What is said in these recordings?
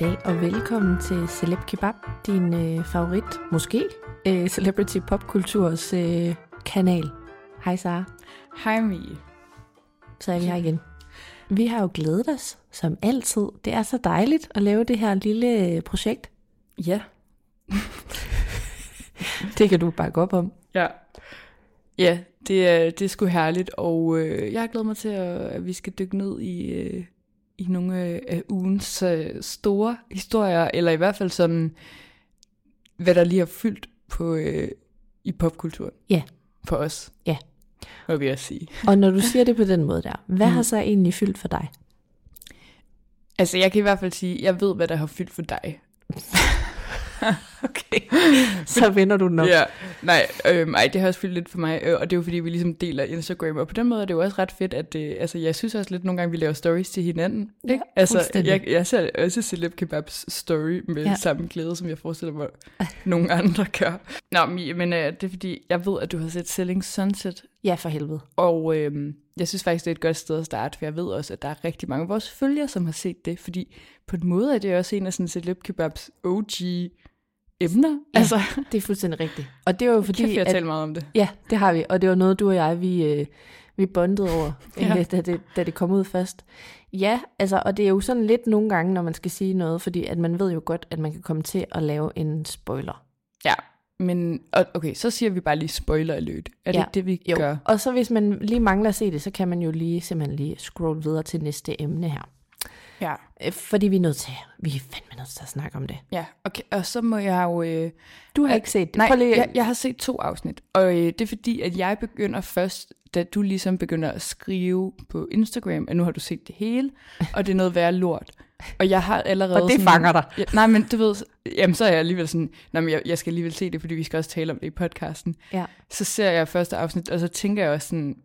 Goddag og velkommen til Celeb Kebab, din øh, favorit, måske, øh, Celebrity Popkulturs øh, kanal. Hej Sara, Hej Mie. så er vi her igen. Vi har jo glædet os, som altid. Det er så dejligt at lave det her lille øh, projekt. Ja. Det kan du bakke op om. Ja. Ja, det er, det er sgu herligt, og øh, jeg har glædet mig til, at, at vi skal dykke ned i, øh, i nogle af, af ugens øh, store historier, eller i hvert fald sådan, hvad der lige har fyldt på, øh, i popkulturen. Ja. For os. Ja. Hvad vil jeg sige? Og når du siger det på den måde der, hvad Mm. har så egentlig fyldt for dig? Altså, jeg kan i hvert fald sige, jeg ved, hvad der har fyldt for dig. Okay. så vinder du den op. Ja, nej, øh, ej, det har også fyldt lidt for mig, øh, og det er jo fordi, vi ligesom deler Instagram, og på den måde er det jo også ret fedt, at øh, altså, jeg synes også lidt nogle gange, vi laver stories til hinanden. Ja, Ikke? Altså, jeg, jeg ser også Celeb Kebabs story med Ja. samme glæde, som jeg forestiller mig, nogle andre gør. Nå, men øh, det er fordi, jeg ved, at du har set Selling Sunset, Ja, for helvede. og øh, jeg synes faktisk, det er et godt sted at starte, for jeg ved også, at der er rigtig mange af vores følgere, som har set det, fordi på en måde er det også en af sådan Celeb Kebabs OG emner. Ja, altså, det er fuldstændig rigtigt. Og det var jo fordi, fordi, jeg at, meget om det. Ja, det har vi. Og det var noget, du og jeg, vi, øh, vi bondede over, Ja. da, det, da det kom ud først. Ja, altså, og det er jo sådan lidt nogle gange, når man skal sige noget, fordi at man ved jo godt, at man kan komme til at lave en spoiler. Ja, men okay, så siger vi bare lige spoiler alert. Er det Ja, ikke det, vi Jo. gør? Og så hvis man lige mangler at se det, så kan man jo lige simpelthen lige scroll videre til næste emne her. Ja. Øh, Fordi vi er nødt til, vi er fandme nødt til at snakke om det. Ja, okay, og så må jeg jo... Øh, Du har ikke set det. Nej, lige, jeg, jeg har set to afsnit, og øh, det er fordi, at jeg begynder først, da du ligesom begynder at skrive på Instagram, at nu har du set det hele, og det er noget værre lort. Og jeg har allerede Og det sådan, fanger dig. Ja, nej, men du ved, jamen så er jeg alligevel sådan, nej, men jeg, jeg skal alligevel se det, fordi vi skal også tale om det i podcasten. Ja. Så ser jeg første afsnit, og så tænker jeg også sådan,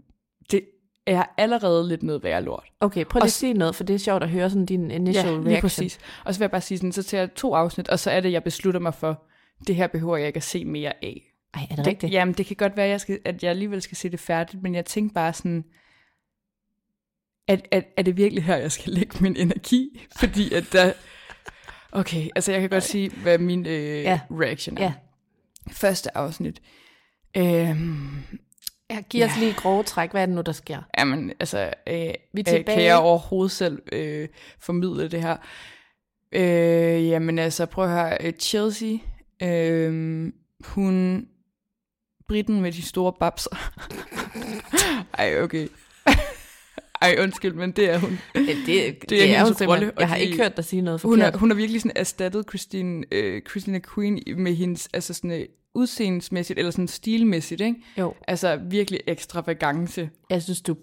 er allerede lidt noget værre lort. Okay, prøv lige Og at sige noget, for det er sjovt at høre sådan din initial Ja, lige reaction. præcis. Og så vil jeg bare sige sådan, så tager jeg to afsnit, og så er det, jeg beslutter mig for, det her behøver jeg ikke at se mere af. Ej, er det, Det, rigtigt? jamen, det kan godt være, at jeg, skal, at jeg alligevel skal se det færdigt, men jeg tænkte bare sådan, at, at, er det virkelig her, jeg skal lægge min energi? Fordi at der... Okay, altså jeg kan godt sige, hvad min øh, Ja. ja. reaction er. Ja. Første afsnit. Øhm, Ja, giv os Ja. lige grove træk. Hvad er det nu, der sker? Jamen, altså, øh, Vi er øh, kan jeg overhovedet selv øh, formidle det her? Øh, jamen altså, prøv at høre. øh, Chelsea, øh, hun, Britten med de store babser. Ej, okay. Ej, undskyld, men det er hun. Det, det, det, det er er jo hendes rolle, simpelthen. og Jeg har de- ikke hørt dig sige noget Hun forkert. har, hun har virkelig sådan erstattet Christine, øh, Christina Queen med hendes, altså sådan øh, udseendemæssigt, eller sådan stilmæssigt, ikke? Jo, Altså virkelig ekstravagance. jeg synes, du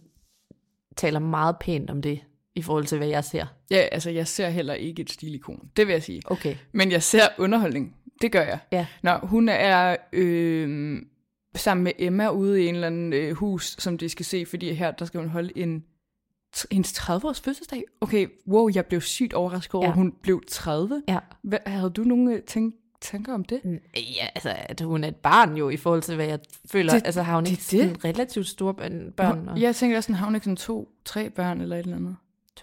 taler meget pænt om det, i forhold til, hvad jeg ser. Ja, altså jeg ser heller ikke et stilikon, det vil jeg sige. Okay. Men jeg ser underholdning. Det gør jeg. Ja. Nå, hun er øh, sammen med Emma ude i en eller anden øh, hus, som de skal se, fordi her der skal hun holde en hendes 30-års fødselsdag. Okay, wow, jeg blev sygt overrasket over, Ja. at hun blev 30. Ja. Hvad, havde du nogle øh, tænk, tanker om det? Ja, altså, at hun er et barn jo, i forhold til, hvad jeg føler. Det- altså, har hun det ikke det. sådan relativt store børn? børn og Jeg tænkte også sådan, har hun ikke sådan to, tre børn eller et eller andet?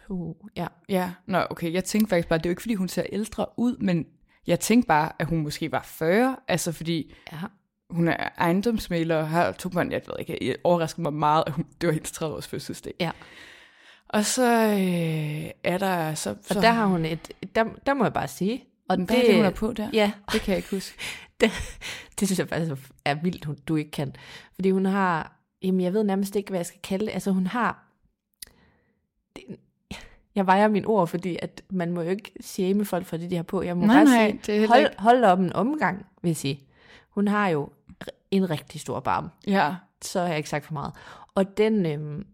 to, ja. Ja, nå okay, jeg tænkte faktisk bare, det er jo ikke fordi, hun ser ældre ud, men jeg tænkte bare, at hun måske var 40, altså fordi ja. hun er ejendomsmaler og har to børn, jeg ved ikke, jeg overraskede mig meget, at hun, det var hendes 30 års fødselsdag. Ja. Og så øh, er der så... Og så der har hun et, der, der må jeg bare sige, og Hvad er det, hun er på der? Ja, Det kan jeg ikke huske. det, det synes jeg faktisk er vildt, hun, du ikke kan. Fordi hun har, jamen jeg ved nærmest ikke, hvad jeg skal kalde det. Altså hun har, det, jeg vejer mine ord, fordi at man må jo ikke shame folk for det, de har på. Jeg må Nej, bare nej, sige, hold, ikke- hold op en omgang, vil jeg sige. Hun har jo en rigtig stor barm. Ja, Så har jeg ikke sagt for meget. Og den øhm,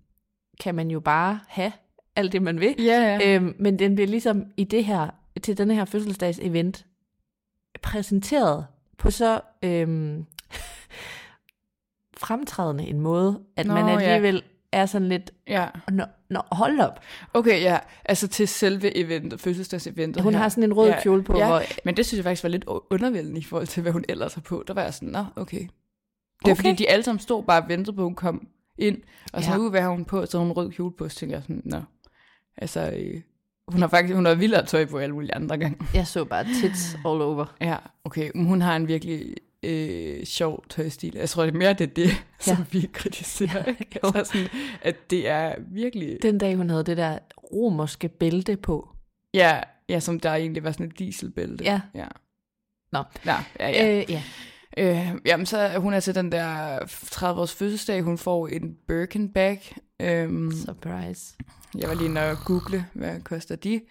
kan man jo bare have alt det, man vil. ja, ja. Øhm, men den bliver ligesom i det her, til denne her fødselsdags event, præsenteret på så øhm, fremtrædende en måde, at Nå, man ja. alligevel er sådan lidt, ja. nå, nå hold op. Okay, ja, altså til selve eventet, fødselsdagseventet. Hun her. har sådan en rød ja, kjole på, Ja, hvor, men det synes jeg faktisk var lidt undervældende i forhold til, hvad hun ellers har på. Der var jeg sådan, nå, okay. Det er Okay. fordi, de alle sammen stod bare og ventede på, at hun kom ind. Og så Ja. ja. hvad har hun på? Så hun rød kjole på, så tænker jeg sådan, nå. Altså, øh, hun har faktisk hun har vildere tøj på alle mulige andre gange. jeg så bare tits all over. Ja, okay. Men hun har en virkelig øh, sjov tøjstil. Jeg tror, det er mere det, det som vi kritiserer. Jo. altså sådan, at det er virkelig... Den dag, hun havde det der romerske bælte på. Ja, ja, som der egentlig var sådan et dieselbælte. Ja. ja. Nå. Ja, ja, ja. Øh, ja. Øh, jamen, så hun er til den der 30-års fødselsdag, hun får en Birkin bag. Øhm, Surprise. jeg var lige inde og google, hvad koster de?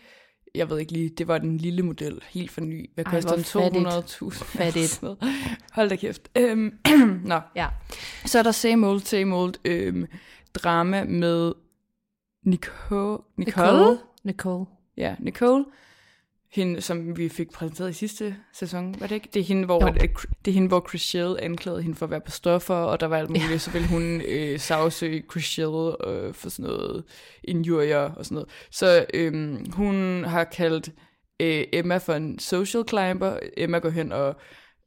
Jeg ved ikke lige, det var den lille model, helt for ny. Hvad koster den? fattigt. 200.000? Fattigt. Hold da kæft. Øhm, nå, Ja. så er der same old, same old øhm, drama med Nicole. Nicole? Nicole. Nicole. Ja, Nicole. Hende, som vi fik præsenteret i sidste sæson, var det ikke? Det er hende, hvor, Jo. at, det er hende, hvor Chriselle anklagede hende for at være på stoffer, og der var alt muligt, så ville hun øh, sagsøge Chriselle øh, for sådan noget injurier og sådan noget. Så øhm, hun har kaldt øh, Emma for en social climber. Emma går hen og,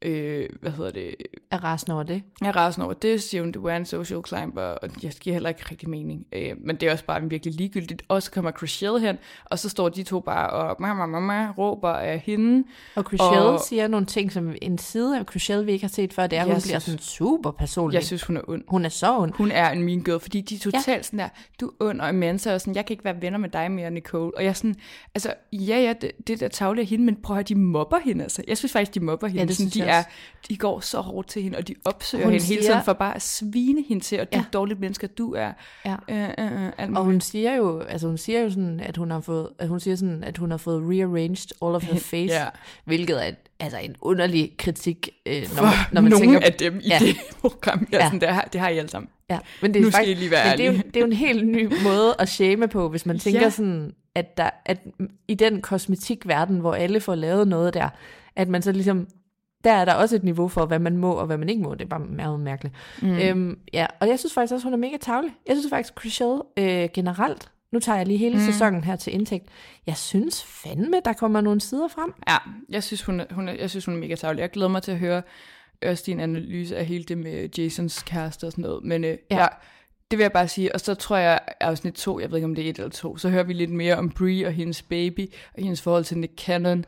øh, hvad hedder det, Er rasende over det. jeg er rasende over det, siger hun, du er en social climber, og jeg giver heller ikke rigtig mening. Øh, men det er også bare virkelig ligegyldigt. Og så kommer Chriselle hen, og så står de to bare og mamma, mamma, råber af hende. Og Chriselle Og- og... siger nogle ting, som en side af Chriselle, vi ikke har set før, det er, at hun bliver synes- sådan super personlig. Jeg synes, hun er ond. Hun er så ond. Hun er en mean girl, fordi de er totalt ja. sådan der, du er ond, og Amanda er sådan, jeg kan ikke være venner med dig mere, Nicole. Og jeg er sådan, altså, ja, ja, det, det der tavle af hende, men prøv at høre, de mobber hende, altså. Jeg synes faktisk, de mobber hende. Ja, det sådan, de, jeg er, de går så hårdt til hende, og de opsøger Hun hende hele siger- tiden for bare at svine hende til, og du Ja. er et dårligt menneske, du er Ja. øh, øh, øh, alt Og hun siger jo, altså hun siger jo sådan, at hun har fået, at hun siger sådan, at hun har fået rearranged all of her face, Ja. hvilket er et, altså en underlig kritik, øh, når, man, når man nogle tænker, af dem i Ja. det program. Er Ja. sådan, det, har, det har I alle sammen. ja, men det er Nu skal faktisk, I lige være men det, er jo, det er jo en helt ny måde at shame på, hvis man tænker Ja. sådan, at, der, at i den kosmetikverden, hvor alle får lavet noget der, at man så ligesom, der er der også et niveau for, hvad man må og hvad man ikke må. Det er bare meget mærkeligt. Mm. Øhm, ja, og jeg synes faktisk også, hun er mega tavlig. Jeg synes faktisk, Chriselle øh, generelt, nu tager jeg lige hele mm. sæsonen her til indtægt, jeg synes fandme, der kommer nogle sider frem. Ja, jeg synes, hun hun jeg synes, hun er mega tavlig. Jeg glæder mig til at høre også din analyse af hele det med Jasons kæreste og sådan noget. Men øh, Ja. ja. Ja, det vil jeg bare sige. Og så tror jeg, afsnit to, jeg ved ikke, om det er et eller to, så hører vi lidt mere om Brie og hendes baby, og hendes forhold til Nick Cannon.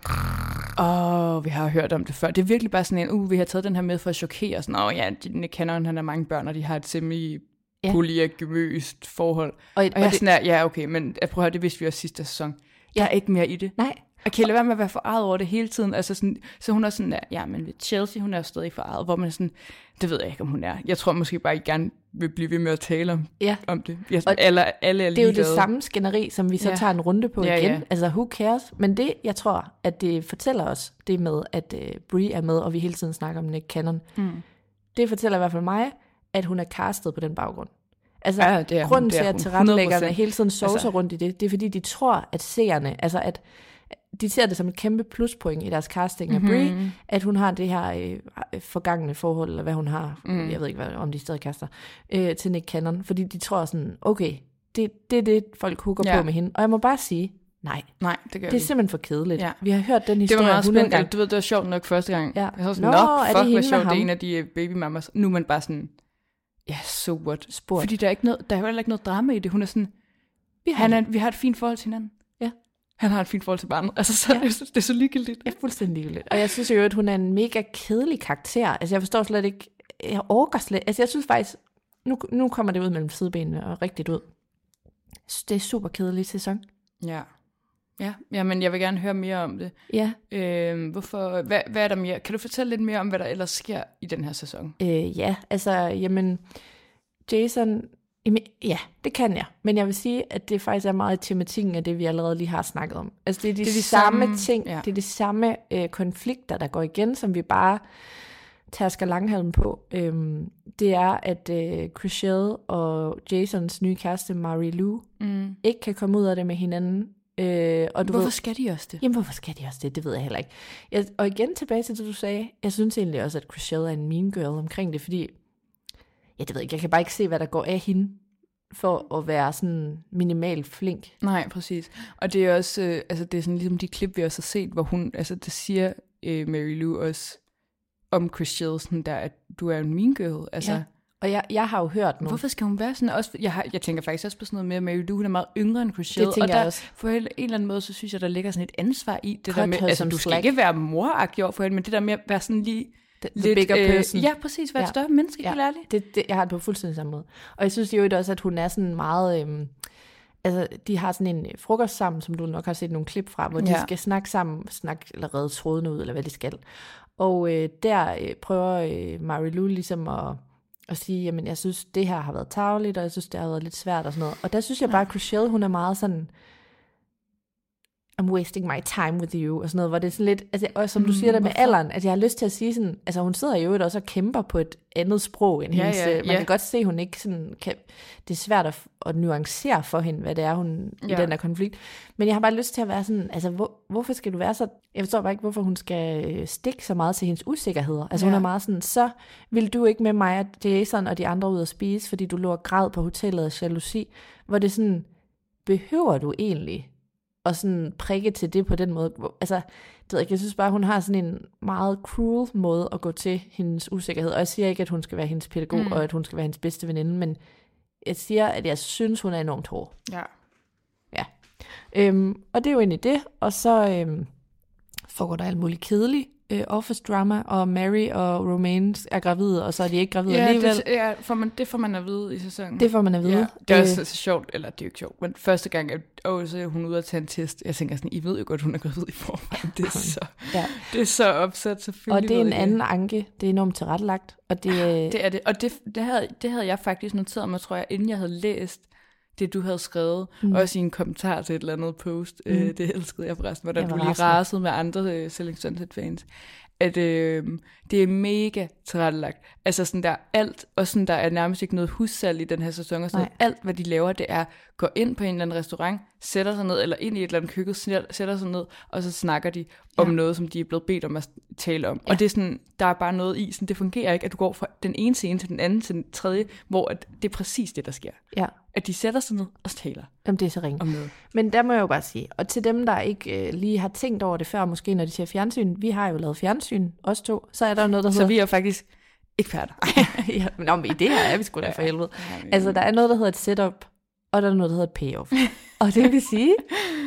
Åh, vi har hørt om det før. Det er virkelig bare sådan en, uh, vi har taget den her med for at chokere. Sådan, åh ja, Nick Cannon, han har mange børn, og de har et semi Ja. polyagymøst forhold. Og, Og jeg er sådan der, ja okay, men jeg prøver at høre, det vidste vi også sidste sæson. Der er ikke mere i det. Nej, Og kan lade være med at være forarvet over det hele tiden? Altså sådan, så hun er sådan, der, ja, men ved Chelsea, hun er stadig forarvet, hvor man sådan, det ved jeg ikke, om hun er. Jeg tror måske bare, I gerne vil blive ved med at tale om, ja. om det. Jeg, Og alle, alle er Det er jo det samme skænderi, som vi så Ja. tager en runde på Ja, igen. ja. Altså, who cares? Men det, jeg tror, at det fortæller os, det med, at uh, Brie er med, og vi hele tiden snakker om Nick Cannon. Mm. Det fortæller i hvert fald mig, at hun er castet på den baggrund. Altså, Ja, det er hun. grunden Det er til, at tilrettelæggerne 100%. hele tiden sovser Altså- rundt i det, det er fordi, de tror, at seerne, altså at de ser det som et kæmpe pluspoint i deres casting af Mhm. Brie, at hun har det her øh, forgangne forhold, eller hvad hun har, mm. jeg ved ikke, hvad, om de stadig kaster, øh, til Nick Cannon, fordi de tror sådan, okay, det, det er det, folk hugger Ja. på med hende. Og jeg må bare sige, nej, Nej, det gør det er vi. simpelthen for kedeligt. Ja. Vi har hørt den Det historie var meget 100 spændende. gange. Du ved, det var sjovt nok første gang. Ja. Jeg var sådan, Nå, Nå, er det fuck, hvor sjovt, det er en af de øh, babymamas. Nu er man bare sådan, ja, so what? Spurgt. Fordi der er, ikke noget, der er jo heller ikke noget drama i det. Hun er sådan, vi har han det. er, vi har et fint forhold til hinanden. Han har et fint forhold til barnet. Altså, så, Ja. det, er- det er så ligegyldigt. Ja, fuldstændig ligegyldigt. Og jeg synes jo, at hun er en mega kedelig karakter. Altså, jeg forstår slet ikke... Jeg orker slet... Altså, jeg synes faktisk... Nu, nu kommer det ud mellem sidebenene og rigtigt ud. Synes, det er super kedelig sæson. Ja. Ja, ja, men jeg vil gerne høre mere om det. Ja. Øhm, hvorfor, hvad, hvad er der mere? Kan du fortælle lidt mere om, hvad der ellers sker i den her sæson? Øh, ja, altså, jamen... Jason... Jamen, ja, det kan jeg. Men jeg vil sige, at det faktisk er meget i tematikken af det, vi allerede lige har snakket om. Altså, det er de, det er de samme, samme- ting, ja. det er de samme øh, konflikter, der går igen, som vi bare tærsker langhalm på. Øhm, det er, at øh, Chriselle og Jasons nye kæreste, Marie Lou, Mm. ikke kan komme ud af det med hinanden. Øh, og du Hvorfor ved, skal de også det? Jamen, hvorfor skal de også det? Det ved jeg heller ikke. Jeg, og igen tilbage til det, du sagde. Jeg synes egentlig også, at Chriselle er en mean girl omkring det, fordi... Ja, det ved jeg ikke. Jeg kan bare ikke se, hvad der går af hende for at være sådan minimalt flink. Nej, præcis. Og det er også, øh, altså det er sådan ligesom de klip, vi også har set, hvor hun, altså det siger øh, Mary Lou også om Chriselle, sådan der, at du er en mean girl. Altså, Ja. Og jeg, jeg har jo hørt nu. Hvorfor skal hun være sådan? Også, jeg, har, jeg tænker faktisk også på sådan noget med, at Mary Lou, hun er meget yngre end Chriselle. Det tænker og der, jeg også. På en, eller anden måde, så synes jeg, der ligger sådan et ansvar i det Cut der med, altså du skal slack. ikke være moragtig over for hende, men det der med at være sådan lige The, the bigger person. ja, præcis, være Ja. et større menneske, Ja. helt ærligt. Det, det, jeg har det på fuldstændig samme måde. Og jeg synes jo også, at hun er sådan meget... Øhm, altså, de har sådan en øh, frokost sammen, som du nok har set nogle klip fra, hvor ja. de skal snakke sammen, snakke eller redde trådene ud, eller hvad de skal. Og øh, der øh, prøver øh, Marie Lou ligesom at, at sige, jamen jeg synes, det her har været tageligt, og jeg synes, det har været lidt svært og sådan noget. Og der synes jeg bare, at Chriselle, hun er meget sådan, I'm wasting my time with you, og sådan noget, hvor det er sådan lidt, altså, og som du Mm, siger der med hvorfor? alderen, at jeg har lyst til at sige sådan, altså hun sidder jo også og kæmper på et andet sprog end Ja, hendes, ja, øh, man ja. kan godt se, hun ikke sådan kan, det er svært at, at nuancere for hende, hvad det er, hun ja. i den her konflikt. Men jeg har bare lyst til at være sådan, altså hvor, hvorfor skal du være så, jeg forstår bare ikke, hvorfor hun skal øh, stikke så meget til hendes usikkerheder. Altså hun Ja. er meget sådan, så vil du ikke med mig og Jason og de andre ud at spise, fordi du lå og græd på hotellet af jalousi, hvor det er sådan, behøver du egentlig at sådan prikke til det på den måde. Altså, det ved jeg, jeg synes bare, hun har sådan en meget cruel måde at gå til hendes usikkerhed. Og jeg siger ikke, at hun skal være hendes pædagog, mm. Og at hun skal være hendes bedste veninde, men jeg siger, at jeg synes, hun er enormt hård. Ja. Øhm, og det er jo egentlig det, og så øhm, foregår der alt muligt kedeligt øh, office drama, og Mary og Romaine er gravide, og så er de ikke gravide Ja, alligevel. det, ja får man, det får man at vide i sæsonen. Det får man at vide. Ja, det er også så sjovt, eller det er jo ikke sjovt, men første gang, at åh, så er hun ude at tage en test. Jeg tænker sådan, I ved jo godt, hun er gravid i forvejen. Det er så, Ja. det er så opsat, selvfølgelig. og det er en anden anke. Det er enormt tilrettelagt. Og det, øh, Det er det, og det, det, havde, det havde jeg faktisk noteret mig, tror jeg, inden jeg havde læst det, du havde skrevet, mm. også i en kommentar til et eller andet post. Mm. Øh, det elskede jeg forresten, hvordan Jeg du lige rasende. rasede med andre øh, Selling Sunset-fans. At øh, det er mega tilrettelagt. Altså sådan der alt, og sådan der er nærmest ikke noget hussalg i den her sæson. Og sådan. Alt, hvad de laver, det er, gå ind på en eller anden restaurant, sætter sig ned, eller ind i et eller andet køkken, sætter sig ned, og så snakker de om Ja. noget, som de er blevet bedt om at tale om. Ja. Og det er sådan, der er bare noget i, sådan, det fungerer ikke, at du går fra den ene scene til den anden til den tredje, hvor at det er præcis det, der sker. ja, At de sætter sig ned og taler jamen, det er så ringe. om noget. Men der må jeg jo bare sige, og til dem, der ikke øh, lige har tænkt over det før, måske når de ser fjernsyn, vi har jo lavet fjernsyn, os to, så er der jo noget, der Så hedder... vi er faktisk eksperter. ja, men om i det her er vi sgu da for helvede. Altså, der er noget, der hedder et setup, og der er noget, der hedder payoff. og det vil sige,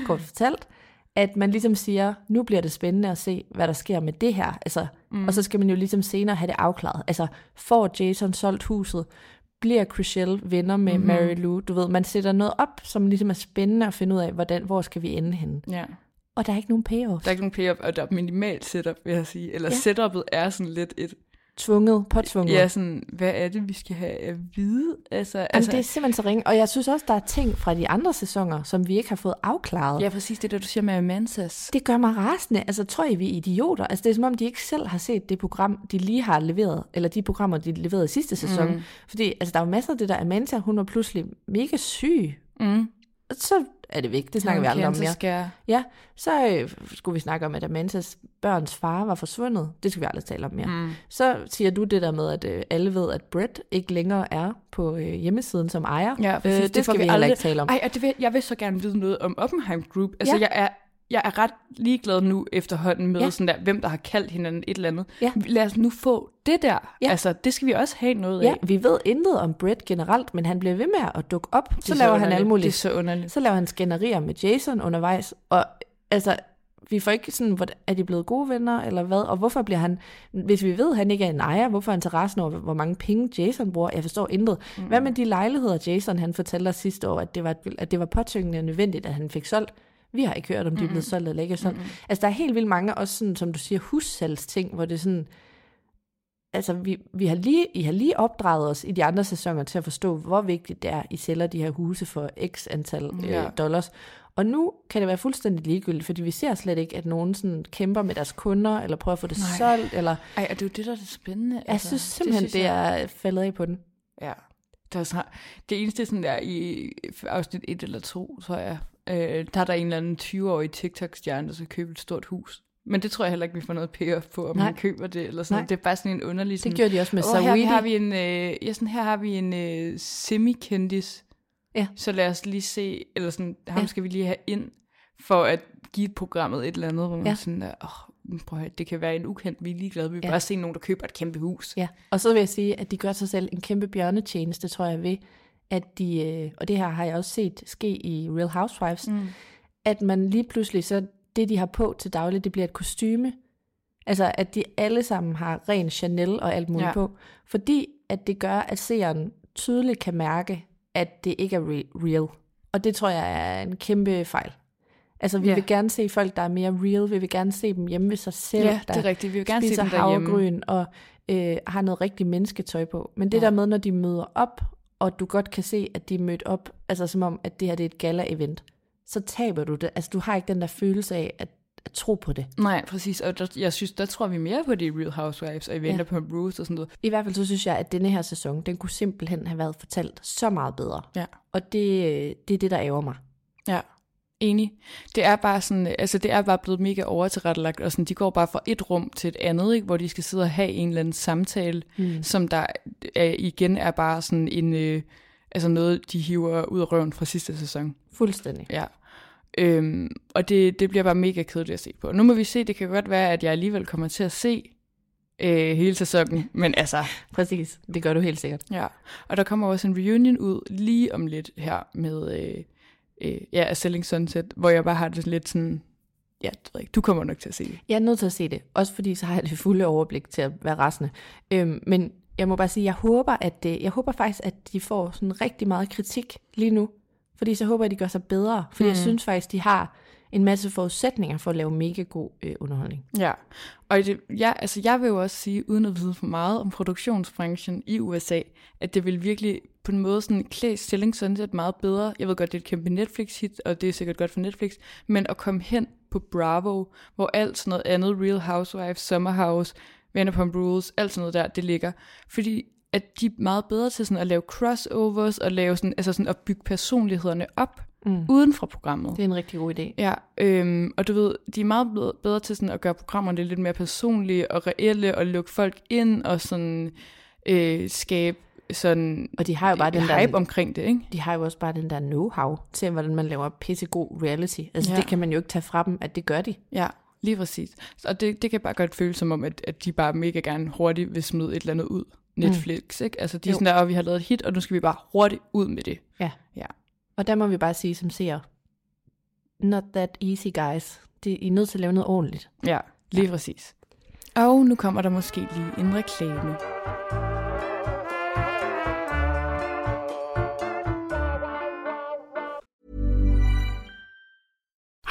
kort fortalt, at man ligesom siger, nu bliver det spændende at se, hvad der sker med det her. Altså, mm. Og så skal man jo ligesom senere have det afklaret. Altså, får Jason solgt huset? Bliver Chriselle venner med mm-hmm. Mary Lou? Du ved, man sætter noget op, som ligesom er spændende at finde ud af, hvordan, hvor skal vi ende henne. Ja. Og der er ikke nogen payoff. Der er ikke nogen payoff, og der er minimalt setup, vil jeg sige. Eller ja. setupet er sådan lidt et... Tvunget, påtvunget. Ja, sådan, hvad er det, vi skal have at vide? Altså, Jamen, altså det er simpelthen så ringe. Og jeg synes også, der er ting fra de andre sæsoner, som vi ikke har fået afklaret. Ja, præcis det, der du siger med Amantas. Det gør mig rasende. Altså, tror I, vi er idioter? Altså, det er som om, de ikke selv har set det program, de lige har leveret, eller de programmer, de leverede i sidste sæson. Mm. Fordi, altså, der er jo masser af det der, Amanda, hun var pludselig mega syg. Mm. Så er det væk. Det snakker vi aldrig om mere. Skal... Ja, så øh, skulle vi snakke om, at Amandas børns far var forsvundet. Det skal vi aldrig tale om mere. Mm. Så siger du det der med, at øh, alle ved, at Brett ikke længere er på øh, hjemmesiden som ejer. Ja, øh, det, det skal vi heller aldrig- ikke tale om. Ej, og det vil, jeg vil så gerne vide noget om Oppenheim Group. Altså, ja. jeg er jeg er ret ligeglad nu efterhånden med Ja. sådan der, hvem der har kaldt hinanden et eller andet. Ja. Lad os nu få det der. Ja. Altså, det skal vi også have noget Ja, af. vi ved intet om Brett generelt, men han bliver ved med at dukke op. Så er laver han underligt. alle mulige Det er så underligt. Så laver han skænderier med Jason undervejs, og altså, vi får ikke sådan, hvor, er de blevet gode venner, eller hvad? Og hvorfor bliver han, hvis vi ved, at han ikke er en ejer, hvorfor er han til resten over, hvor mange penge Jason bruger? Jeg forstår intet. Mm. Hvad med de lejligheder, Jason han fortalte os sidste år, at det var, at det var påtyngende nødvendigt, at han fik solgt? Vi har ikke hørt, om de er blevet solgt eller ikke er solgt. Mm. Altså, der er helt vildt mange, også sådan, som du siger, hussalgsting, hvor det er sådan, altså, vi, vi har lige, I har lige opdraget os i de andre sæsoner til at forstå, hvor vigtigt det er, I sælger de her huse for x antal Ja. øh, dollars. Og nu kan det være fuldstændig ligegyldigt, fordi vi ser slet ikke, at nogen sådan kæmper med deres kunder, eller prøver at få det Nej. solgt, eller Ej, og det er jo det, der er det spændende. jeg synes simpelthen, det, det jeg- er faldet af på den. Ja. Der er sådan, det eneste sådan der i afsnit 1 eller 2, tror jeg, øh, der er der en eller anden 20-årig TikTok-stjerne, der skal købe et stort hus. Men det tror jeg heller ikke, vi får noget payoff på, om Nej. han køber det, eller sådan Nej. Det er bare sådan en underlig... Sådan, Det gjorde de også med "Åh, her, Saweetie. har vi en, øh, ja, sådan, her har vi en øh, semi-kendis. Ja. Så lad os lige se, eller sådan, ham Ja. skal vi lige have ind, for at give programmet et eller andet, hvor man Ja. sådan åh, prøv at det kan være en ukendt, vi er ligeglade, vi vil ja. bare se nogen, der køber et kæmpe hus. Ja, og så vil jeg sige, at de gør sig selv en kæmpe bjørnetjeneste, tror jeg, ved, at de, øh, og det her har jeg også set ske i Real Housewives, mm. at man lige pludselig, så det de har på til daglig, det bliver et kostyme. Altså, at de alle sammen har ren Chanel og alt muligt ja. På. Fordi at det gør, at seeren tydeligt kan mærke, at det ikke er re- real. Og det tror jeg er en kæmpe fejl. Altså, vi Ja. vil gerne se folk, der er mere real. Vi vil gerne se dem hjemme ved sig selv. Ja, det er rigtigt. Vi vil gerne se dem derhjemme. havgryn og øh, har noget rigtig mennesketøj på. Men det ja. der med, når de møder op, og du godt kan se, at de er mødt op, altså som om, at det her det er et gala-event, så taber du det. Altså, du har ikke den der følelse af at, at tro på det. Nej, præcis. Og der, jeg synes, der tror vi mere på de Real Housewives, og I venter Ja. på Bruce og sådan noget. I hvert fald så synes jeg, at denne her sæson, den kunne simpelthen have været fortalt så meget bedre. Ja. Og det, det er det, der ærger mig. Ja, enig. Det er bare sådan, altså det er bare blevet mega overtilrettelagt, og sådan, de går bare fra et rum til et andet, ikke, hvor de skal sidde og have en eller anden samtale, mm. som der er, igen er bare sådan en, øh, altså noget, de hiver ud af røven fra sidste sæson. Fuldstændig. Ja. Øhm, og det, det bliver bare mega kedeligt at se på. Nu må vi se, det kan godt være, at jeg alligevel kommer til at se øh, hele sæsonen, men altså, Præcis. Det gør du helt sikkert. Ja, og der kommer også en reunion ud lige om lidt her med øh, øh, ja, A Selling Sunset, hvor jeg bare har det lidt sådan, ja, det ved ikke, du kommer nok til at se det. Jeg er nødt til at se det, også fordi så har jeg det fulde overblik til at være rasende. Øhm, men jeg må bare sige, jeg håber, at det, jeg håber faktisk, at de får sådan rigtig meget kritik lige nu, fordi så håber jeg, at de gør sig bedre, fordi mm. jeg synes faktisk, de har en masse forudsætninger for at lave mega god øh, underholdning. Ja, og det, ja, altså jeg vil jo også sige, uden at vide for meget om produktionsbranchen i USA, at det vil virkelig på en måde sådan klæde Selling Sunset meget bedre. Jeg ved godt, det er et kæmpe Netflix-hit, og det er sikkert godt for Netflix, men at komme hen på Bravo, hvor alt sådan noget andet, Real Housewives, Summer House, Vanderpump Rules, alt sådan noget der, det ligger. Fordi at de er meget bedre til sådan at lave crossovers, og lave sådan, altså sådan at bygge personlighederne op mm. uden for programmet. Det er en rigtig god idé. Ja, øhm, og du ved, de er meget bedre, til sådan at gøre programmerne lidt mere personlige og reelle, og lukke folk ind og sådan øh, skabe sådan Og de har jo bare den der- hype omkring det, ikke? De har jo også bare den der know-how til, hvordan man laver pissegod reality. Altså ja. Det kan man jo ikke tage fra dem, at det gør de. Ja, lige præcis. Og det, det kan bare godt føles som om, at, at de bare mega gerne hurtigt vil smide et eller andet ud. Netflix, mm. ikke? Altså de er Jo. sådan der, og vi har lavet et hit, og nu skal vi bare hurtigt ud med det. Ja. Ja. Og der må vi bare sige som ser, not that easy guys. Det, I er nødt til at lave noget ordentligt. Ja, lige ja. præcis. Og nu kommer der måske lige en reklame.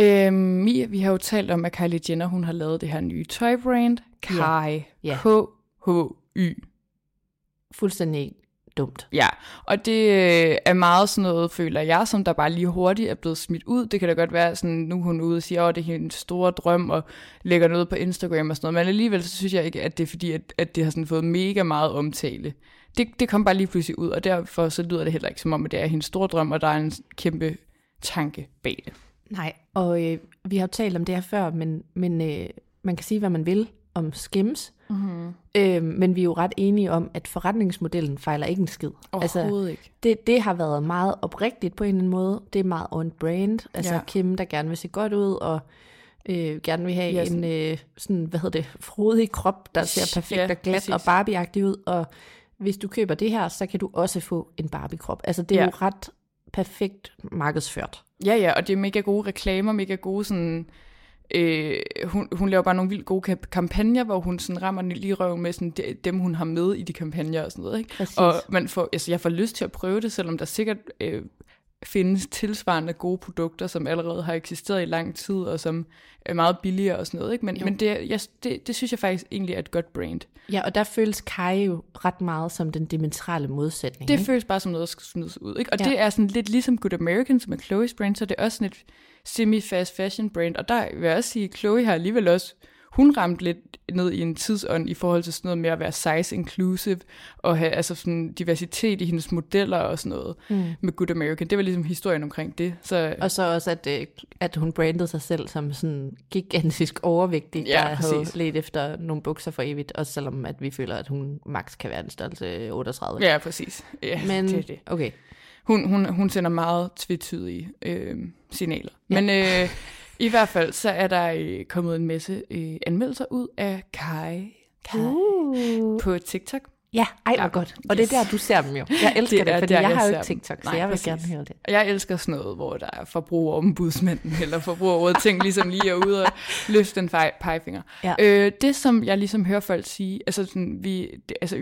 Øhm, Mia, vi har jo talt om, at Kylie Jenner, hun har lavet det her nye tøjbrand, Kai, Ja. K-H-Y. Fuldstændig dumt. Ja, og det øh, er meget sådan noget, føler jeg, som der bare lige hurtigt er blevet smidt ud. Det kan da godt være, sådan, nu er hun ude og siger, at det er hendes store drøm, og lægger noget på Instagram og sådan noget. Men alligevel så synes jeg ikke, at det er fordi, at, at det har sådan fået mega meget omtale. Det, det kom bare lige pludselig ud, og derfor så lyder det heller ikke som om, at det er hendes store drøm, og der er en kæmpe tanke bag det. Nej, og øh, vi har jo talt om det her før, men, men øh, man kan sige, hvad man vil om Skims. Mm-hmm. Øh, men vi er jo ret enige om, at forretningsmodellen fejler ikke en skid. Overhovedet ikke. Det, det har været meget oprigtigt på en eller anden måde. Det er meget on brand. Altså Ja. Kim, der gerne vil se godt ud, og øh, gerne vil have ja, en øh, sådan, hvad hedder det, frodig krop, der ser perfekt Ja, og glat præcis. og Barbie-agtig ud. Og hvis du køber det her, så kan du også få en Barbie-krop. Altså det er ja. jo ret perfekt markedsført. Ja, ja, og det er mega gode reklamer, mega gode sådan... Øh, hun, hun laver bare nogle vildt gode kamp- kampagner, hvor hun sådan rammer den lige røven med sådan de, dem, hun har med i de kampagner og sådan noget. Ikke? Præcis. Og man får, altså, jeg får lyst til at prøve det, selvom der sikkert øh, findes tilsvarende gode produkter, som allerede har eksisteret i lang tid, og som er meget billigere og sådan noget. Ikke? Men, men det, jeg, det, det synes jeg faktisk egentlig er et godt brand. Ja, og der føles Kai jo ret meget som den dimensionale modsætning. Det ikke? føles bare som noget, der skal smides ud. Ikke? Og. Ja. det er sådan lidt ligesom Good American, som er Chloe's brand, så det er også sådan et semi-fast fashion brand. Og der vil jeg også sige, at Chloe har alligevel også, hun ramte lidt ned i en tidsånd i forhold til sådan noget med at være size inclusive, og have altså sådan diversitet i hendes modeller og sådan noget mm. med Good American. Det var ligesom historien omkring det. Så Og så også, at, øh, at hun brandede sig selv som sådan gigantisk overvægtig, Ja, der præcis. havde let efter nogle bukser for evigt, også selvom at vi føler, at hun max kan være en størrelse 38. ja, præcis. Ja, Men, det er det. okay. Hun, hun, hun sender meget tvetydige øh, signaler. Ja. Men øh, i hvert fald, så er der øh, kommet en masse øh, anmeldelser ud af Kai, Kai Uh. på TikTok. Ja, ej, hvor Ja. godt. Og det er der, du ser dem jo. Jeg elsker Det det, fordi der, jeg jeg har jo ikke. TikTok, så Nej, jeg vil præcis. gerne høre det. Jeg elsker sådan noget, hvor der er forbrugerombudsmanden, eller forbrugerrådet ting ligesom lige er ude og løfte den fej- pegefinger. Ja. Øh, det, som jeg ligesom hører folk sige, altså sådan, vi, det, altså,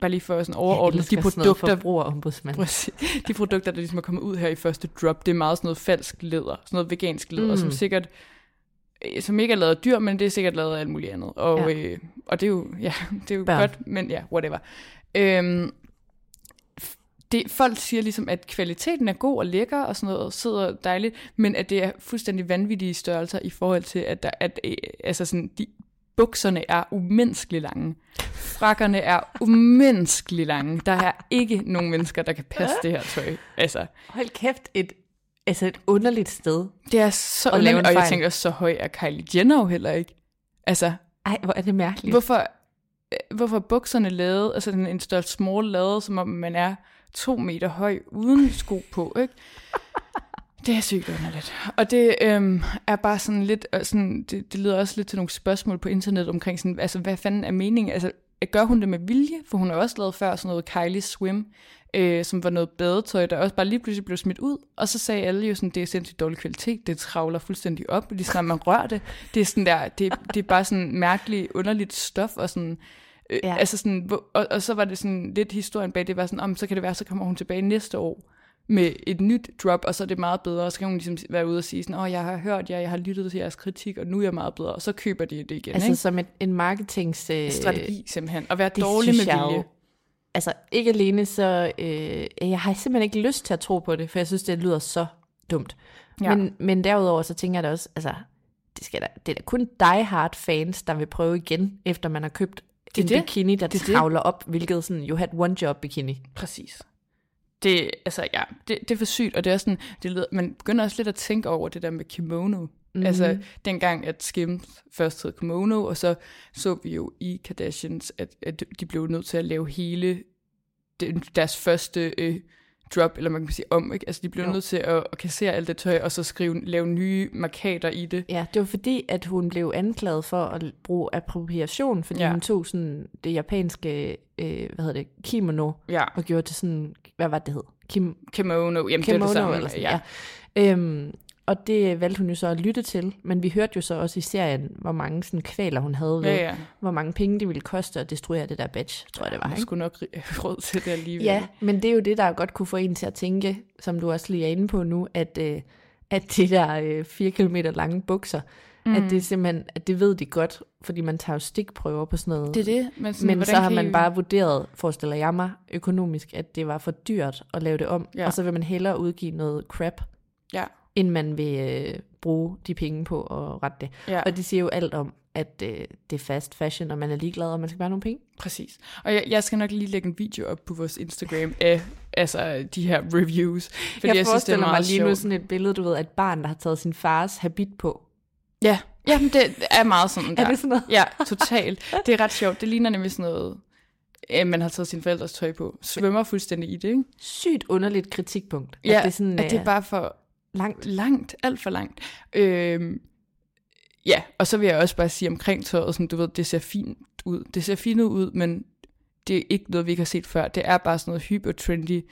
bare lige for sådan overordnet, de sådan produkter, forbrugerombudsmand. Præcis. De produkter, der ligesom er kommet ud her i første drop, det er meget sådan noget falsk læder, sådan noget vegansk læder, mm. som sikkert øh, som ikke er lavet af dyr, men det er sikkert lavet af alt muligt andet. Og, ja. Øh, og det er jo, ja, det er jo Børn. godt, men ja, whatever. Øhm, det, folk siger ligesom, at kvaliteten er god og lækker og sådan noget, og sidder dejligt, men at det er fuldstændig vanvittige størrelser i forhold til, at, der, at øh, altså sådan, de, bukserne er umenneskeligt lange. Frakkerne er umenneskeligt lange. Der er ikke nogen mennesker, der kan passe det her tøj. Altså, Hold kæft, et, altså et underligt sted. det er så Og lave en og jeg tænker, så høj er Kylie Jenner jo heller ikke. Altså, Ej, hvor er det mærkeligt. hvorfor, øh, hvorfor er bukserne lavet, altså sådan en større small lavet, som om man er to meter høj, uden sko på, ikke? Det er sygt underligt. Og det øhm, er bare sådan lidt, øh, sådan, det, det leder også lidt til nogle spørgsmål på internet omkring sådan, altså hvad fanden er meningen? Altså, gør hun det med vilje? For hun har også lavet før sådan noget Kylie Swim, øh, som var noget badetøj, der også bare lige pludselig blev smidt ud. Og så sagde alle jo sådan, det er sindssygt dårlig kvalitet, det travler fuldstændig op, lige snart man rører det. Det er sådan der, det, det er bare sådan mærkeligt, underligt stof, og sådan, øh, ja. Altså sådan, og, og så var det sådan lidt historien bag, det var sådan, om så kan det være, så kommer hun tilbage næste år med et nyt drop, og så er det meget bedre, og så kan hun ligesom være ude og sige sådan, åh, oh, jeg har hørt jer, jeg har lyttet til jeres kritik, og nu er jeg meget bedre, og så køber de det igen, altså ikke? som et, en marketings... Øh, Strategi simpelthen, at være dårlig med vilje. jo- Altså ikke alene så... Øh, jeg har simpelthen ikke lyst til at tro på det, for jeg synes, det lyder så dumt. Ja. Men, men derudover så tænker jeg da også, altså, det, skal da, det er da kun die-hard fans, der vil prøve igen, efter man har købt Det en det. bikini, der Det er det. travler op, hvilket sådan, you had one job bikini. Præcis. Det, altså, ja, det, det er for sygt, og det er sådan, det leder, man begynder også lidt at tænke over det der med kimono. Mm. Altså dengang, at Skims først hed Kimono, og så så vi jo i Kardashians, at, at de blev nødt til at lave hele den, deres første øh, drop, eller man kan sige om, ikke? Altså de blev jo. nødt til at, at kassere alt det tøj, og så skrive, lave nye markader i det. Ja, det var fordi, at hun blev anklaget for at bruge appropriation, fordi ja. hun tog sådan det japanske, øh, hvad hedder det, kimono, ja. og gjorde det sådan, hvad var det, hed? Kim, kimono, jamen kimono, det er det samme. Eller sådan, ja. ja. Øhm, og det valgte hun jo så at lytte til, men vi hørte jo så også i serien, hvor mange sådan kvaler hun havde ved, ja, ja. hvor mange penge det ville koste at destruere det der badge, tror jeg det var. Hun skulle nok råd til det alligevel. Ja, men det er jo det, der godt kunne få en til at tænke, som du også lige er inde på nu, at, øh, at de der øh, 4 km lange bukser, mm. at det simpelthen, at det ved de godt, fordi man tager jo stikprøver på sådan noget. Det er det. Men, sådan, men så har man I... bare vurderet, forestiller jeg mig, økonomisk, at det var for dyrt at lave det om, ja. og så vil man hellere udgive noget crap. Ja end man vil øh, bruge de penge på at rette det. Ja. Og de siger jo alt om, at øh, det er fast fashion, og man er ligeglad, og man skal bare have nogle penge. Præcis. Og jeg, jeg skal nok lige lægge en video op på vores Instagram af altså, de her reviews. Fordi jeg, jeg synes, det er mig lige nu sådan et billede, du ved, af et barn, der har taget sin fars habit på. Ja, Jamen, det er meget sådan der. Er det sådan noget? Ja, totalt. Det er ret sjovt. Det ligner nemlig sådan noget, at man har taget sin forældres tøj på. Svømmer fuldstændig i det, ikke? Sygt underligt kritikpunkt. Ja, at det, er sådan, at det er bare for Langt. Langt, alt for langt. Øhm, ja, og så vil jeg også bare sige omkring tøjet, sådan, du ved, det ser fint ud. Det ser fint ud, men det er ikke noget, vi ikke har set før. Det er bare sådan noget hyper trendy.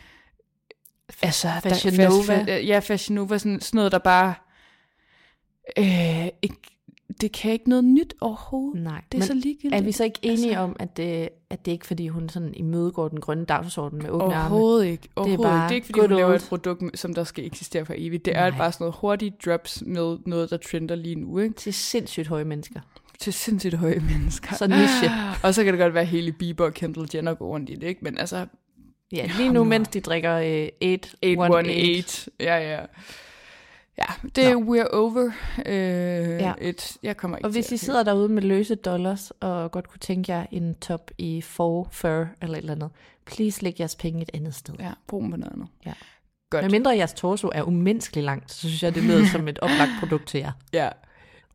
Altså, Fashion Nova. ja, Fashion Nova, sådan, sådan noget, der bare øh, ikke, det kan ikke noget nyt overhovedet. Nej. Det er så ligegyldigt. Er vi så ikke enige altså, om, at det, at det er ikke fordi, hun sådan imødegår den grønne dagsorden med åbne arme? Overhovedet ikke. Overhovedet. Det er, bare det er ikke fordi, hun laver et produkt, som der skal eksistere for evigt. Det Nej. er bare sådan noget hurtigt drops med noget, der trender lige nu. Ikke? Til sindssygt høje mennesker. Til sindssygt høje mennesker. Så niche. og så kan det godt være, hele Bieber og Kendall Jenner går rundt i det. Ikke? Men altså... Ja, lige nu, mens de drikker øh, 818. Ja, ja. Ja, det er we're over. Øh, ja. et, jeg kommer ikke Og hvis I sidder derude med løse dollars, og godt kunne tænke jer en top i faux fur eller et eller andet, please læg jeres penge et andet sted. Ja, brug dem på noget andet. Ja. Godt. Men mindre jeres torso er umenneskeligt langt, så synes jeg, det lyder som et oplagt produkt til jer. Ja.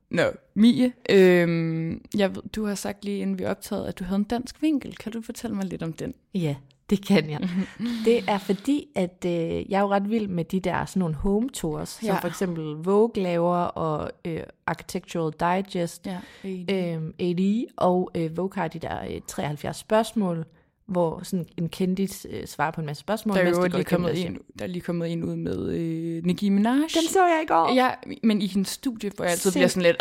Nå, Mie, øhm, jeg ved, du har sagt lige inden vi optagede, at du havde en dansk vinkel. Kan du fortælle mig lidt om den? Ja, det kan jeg. det er fordi, at øh, jeg er jo ret vild med de der sådan nogle home tours, ja. som for eksempel Vogue laver, og øh, Architectural Digest, ja, AD. Øh, AD, og øh, Vogue har de der øh, 73 spørgsmål, hvor sådan en kendis øh, svarer på en masse spørgsmål. Der er jo lige kommet en, der er lige kommet en ud med øh, Nicki Minaj. Den så jeg i går. Ja, men i hendes studie, hvor jeg altid Sind. bliver sådan lidt,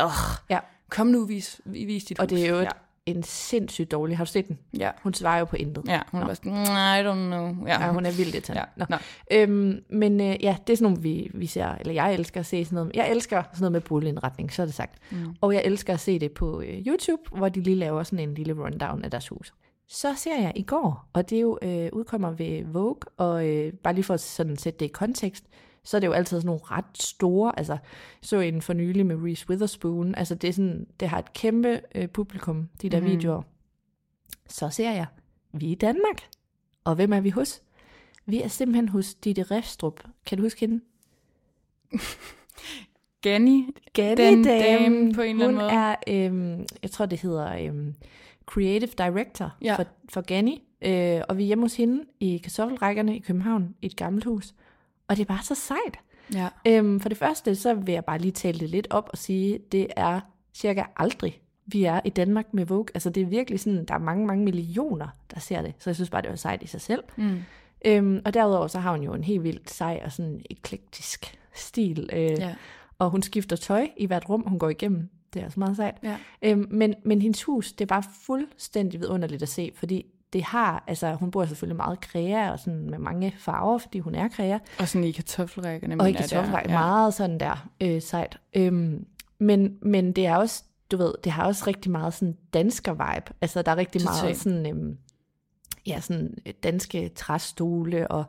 ja. kom nu, vis, vis dit Og hus. det er jo et, ja en sindssygt dårlig. Har du set den? Ja. Hun svarer jo på intet. Ja, hun er bare sådan, I don't know. Ja, ja hun er vildt til. Ja. Nå. Nå. Øhm, men øh, ja, det er sådan nogle, vi, vi ser, eller jeg elsker at se sådan noget. Jeg elsker sådan noget med boligindretning, så er det sagt. Mm. Og jeg elsker at se det på øh, YouTube, hvor de lige laver sådan en lille rundown af deres hus. Så ser jeg i går, og det er jo øh, udkommer ved Vogue, og øh, bare lige for at sådan sætte det i kontekst, så er det jo altid sådan nogle ret store, altså så en for nylig med Reese Witherspoon, altså det, er sådan, det har et kæmpe øh, publikum, de der mm. videoer. Så ser jeg, vi er i Danmark. Og hvem er vi hos? Vi er simpelthen hos Ditte Refstrup. Kan du huske hende? Ganni. Ganni den dame, på en eller anden måde. Hun er, øhm, jeg tror det hedder øhm, Creative Director ja. for, for Ganni. Øh, og vi er hjemme hos hende i kartoffelrækkerne i København, i et gammelt hus. Og det er bare så sejt. Ja. Øhm, for det første, så vil jeg bare lige tale det lidt op og sige, det er cirka aldrig, vi er i Danmark med Vogue. Altså det er virkelig sådan, der er mange, mange millioner, der ser det. Så jeg synes bare, det var sejt i sig selv. Mm. Øhm, og derudover så har hun jo en helt vildt sej og sådan eklektisk stil. Øh, ja. Og hun skifter tøj i hvert rum, hun går igennem. Det er også meget sejt. Ja. Øhm, men, men hendes hus, det er bare fuldstændig vidunderligt at se, fordi det har, altså hun bor selvfølgelig meget kræa og sådan med mange farver, fordi hun er kræa. Og sådan i kartoffelrækkerne. Og i kartoffelrækkerne, ja. meget sådan der øh, sejt. Øhm, men, men det er også, du ved, det har også rigtig meget sådan dansker vibe. Altså der er rigtig Total. meget sådan, øhm, ja, sådan danske træstole og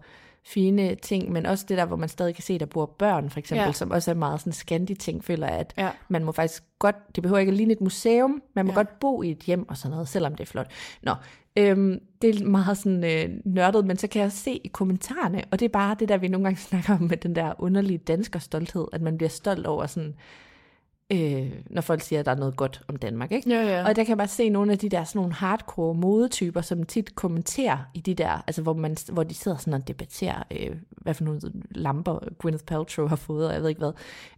fine ting, men også det der, hvor man stadig kan se, der bor børn, for eksempel, ja. som også er meget sådan skandi ting, føler at ja. man må faktisk godt, det behøver ikke at ligne et museum, man må ja. godt bo i et hjem og sådan noget, selvom det er flot. Nå, øhm, det er meget sådan øh, nørdet, men så kan jeg se i kommentarerne, og det er bare det der, vi nogle gange snakker om med den der underlige dansker stolthed, at man bliver stolt over sådan, øh, når folk siger, at der er noget godt om Danmark. Ikke? Ja, ja. Og der kan jeg bare se nogle af de der sådan nogle hardcore modetyper, som tit kommenterer i de der, altså hvor, man, hvor de sidder sådan og debatterer, øh, hvad for nogle lamper Gwyneth Paltrow har fået, og jeg ved ikke hvad.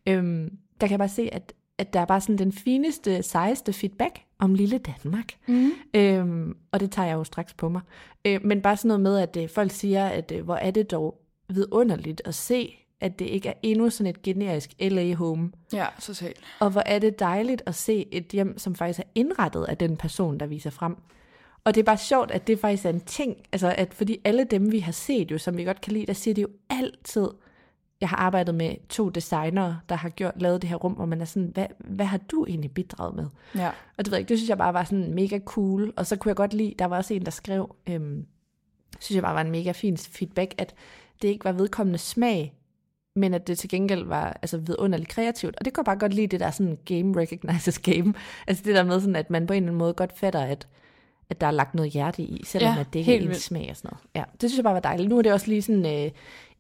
Øhm, der kan jeg bare se, at, at der er bare sådan den fineste, sejeste feedback om lille Danmark. Mm. Øhm, og det tager jeg jo straks på mig. Øh, men bare sådan noget med, at øh, folk siger, at øh, hvor er det dog vidunderligt at se, at det ikke er endnu sådan et generisk LA-home. Ja, totalt. Og hvor er det dejligt at se et hjem, som faktisk er indrettet af den person, der viser frem. Og det er bare sjovt, at det faktisk er en ting, altså at fordi alle dem, vi har set jo, som vi godt kan lide, der siger de jo altid, jeg har arbejdet med to designere, der har gjort, lavet det her rum, hvor man er sådan, hvad, hvad har du egentlig bidraget med? Ja. Og det, ved jeg ikke, det synes jeg bare var sådan mega cool. Og så kunne jeg godt lide, der var også en, der skrev, øhm, synes jeg bare var en mega fin feedback, at det ikke var vedkommende smag, men at det til gengæld var altså, vidunderligt kreativt. Og det kunne jeg bare godt lide, det der sådan game recognizes game. Altså det der med sådan, at man på en eller anden måde godt fatter, at, at der er lagt noget hjerte i, selvom Ja, at det ikke er ens smag og sådan noget. Ja, det synes jeg bare var dejligt. Nu er det også lige sådan øh,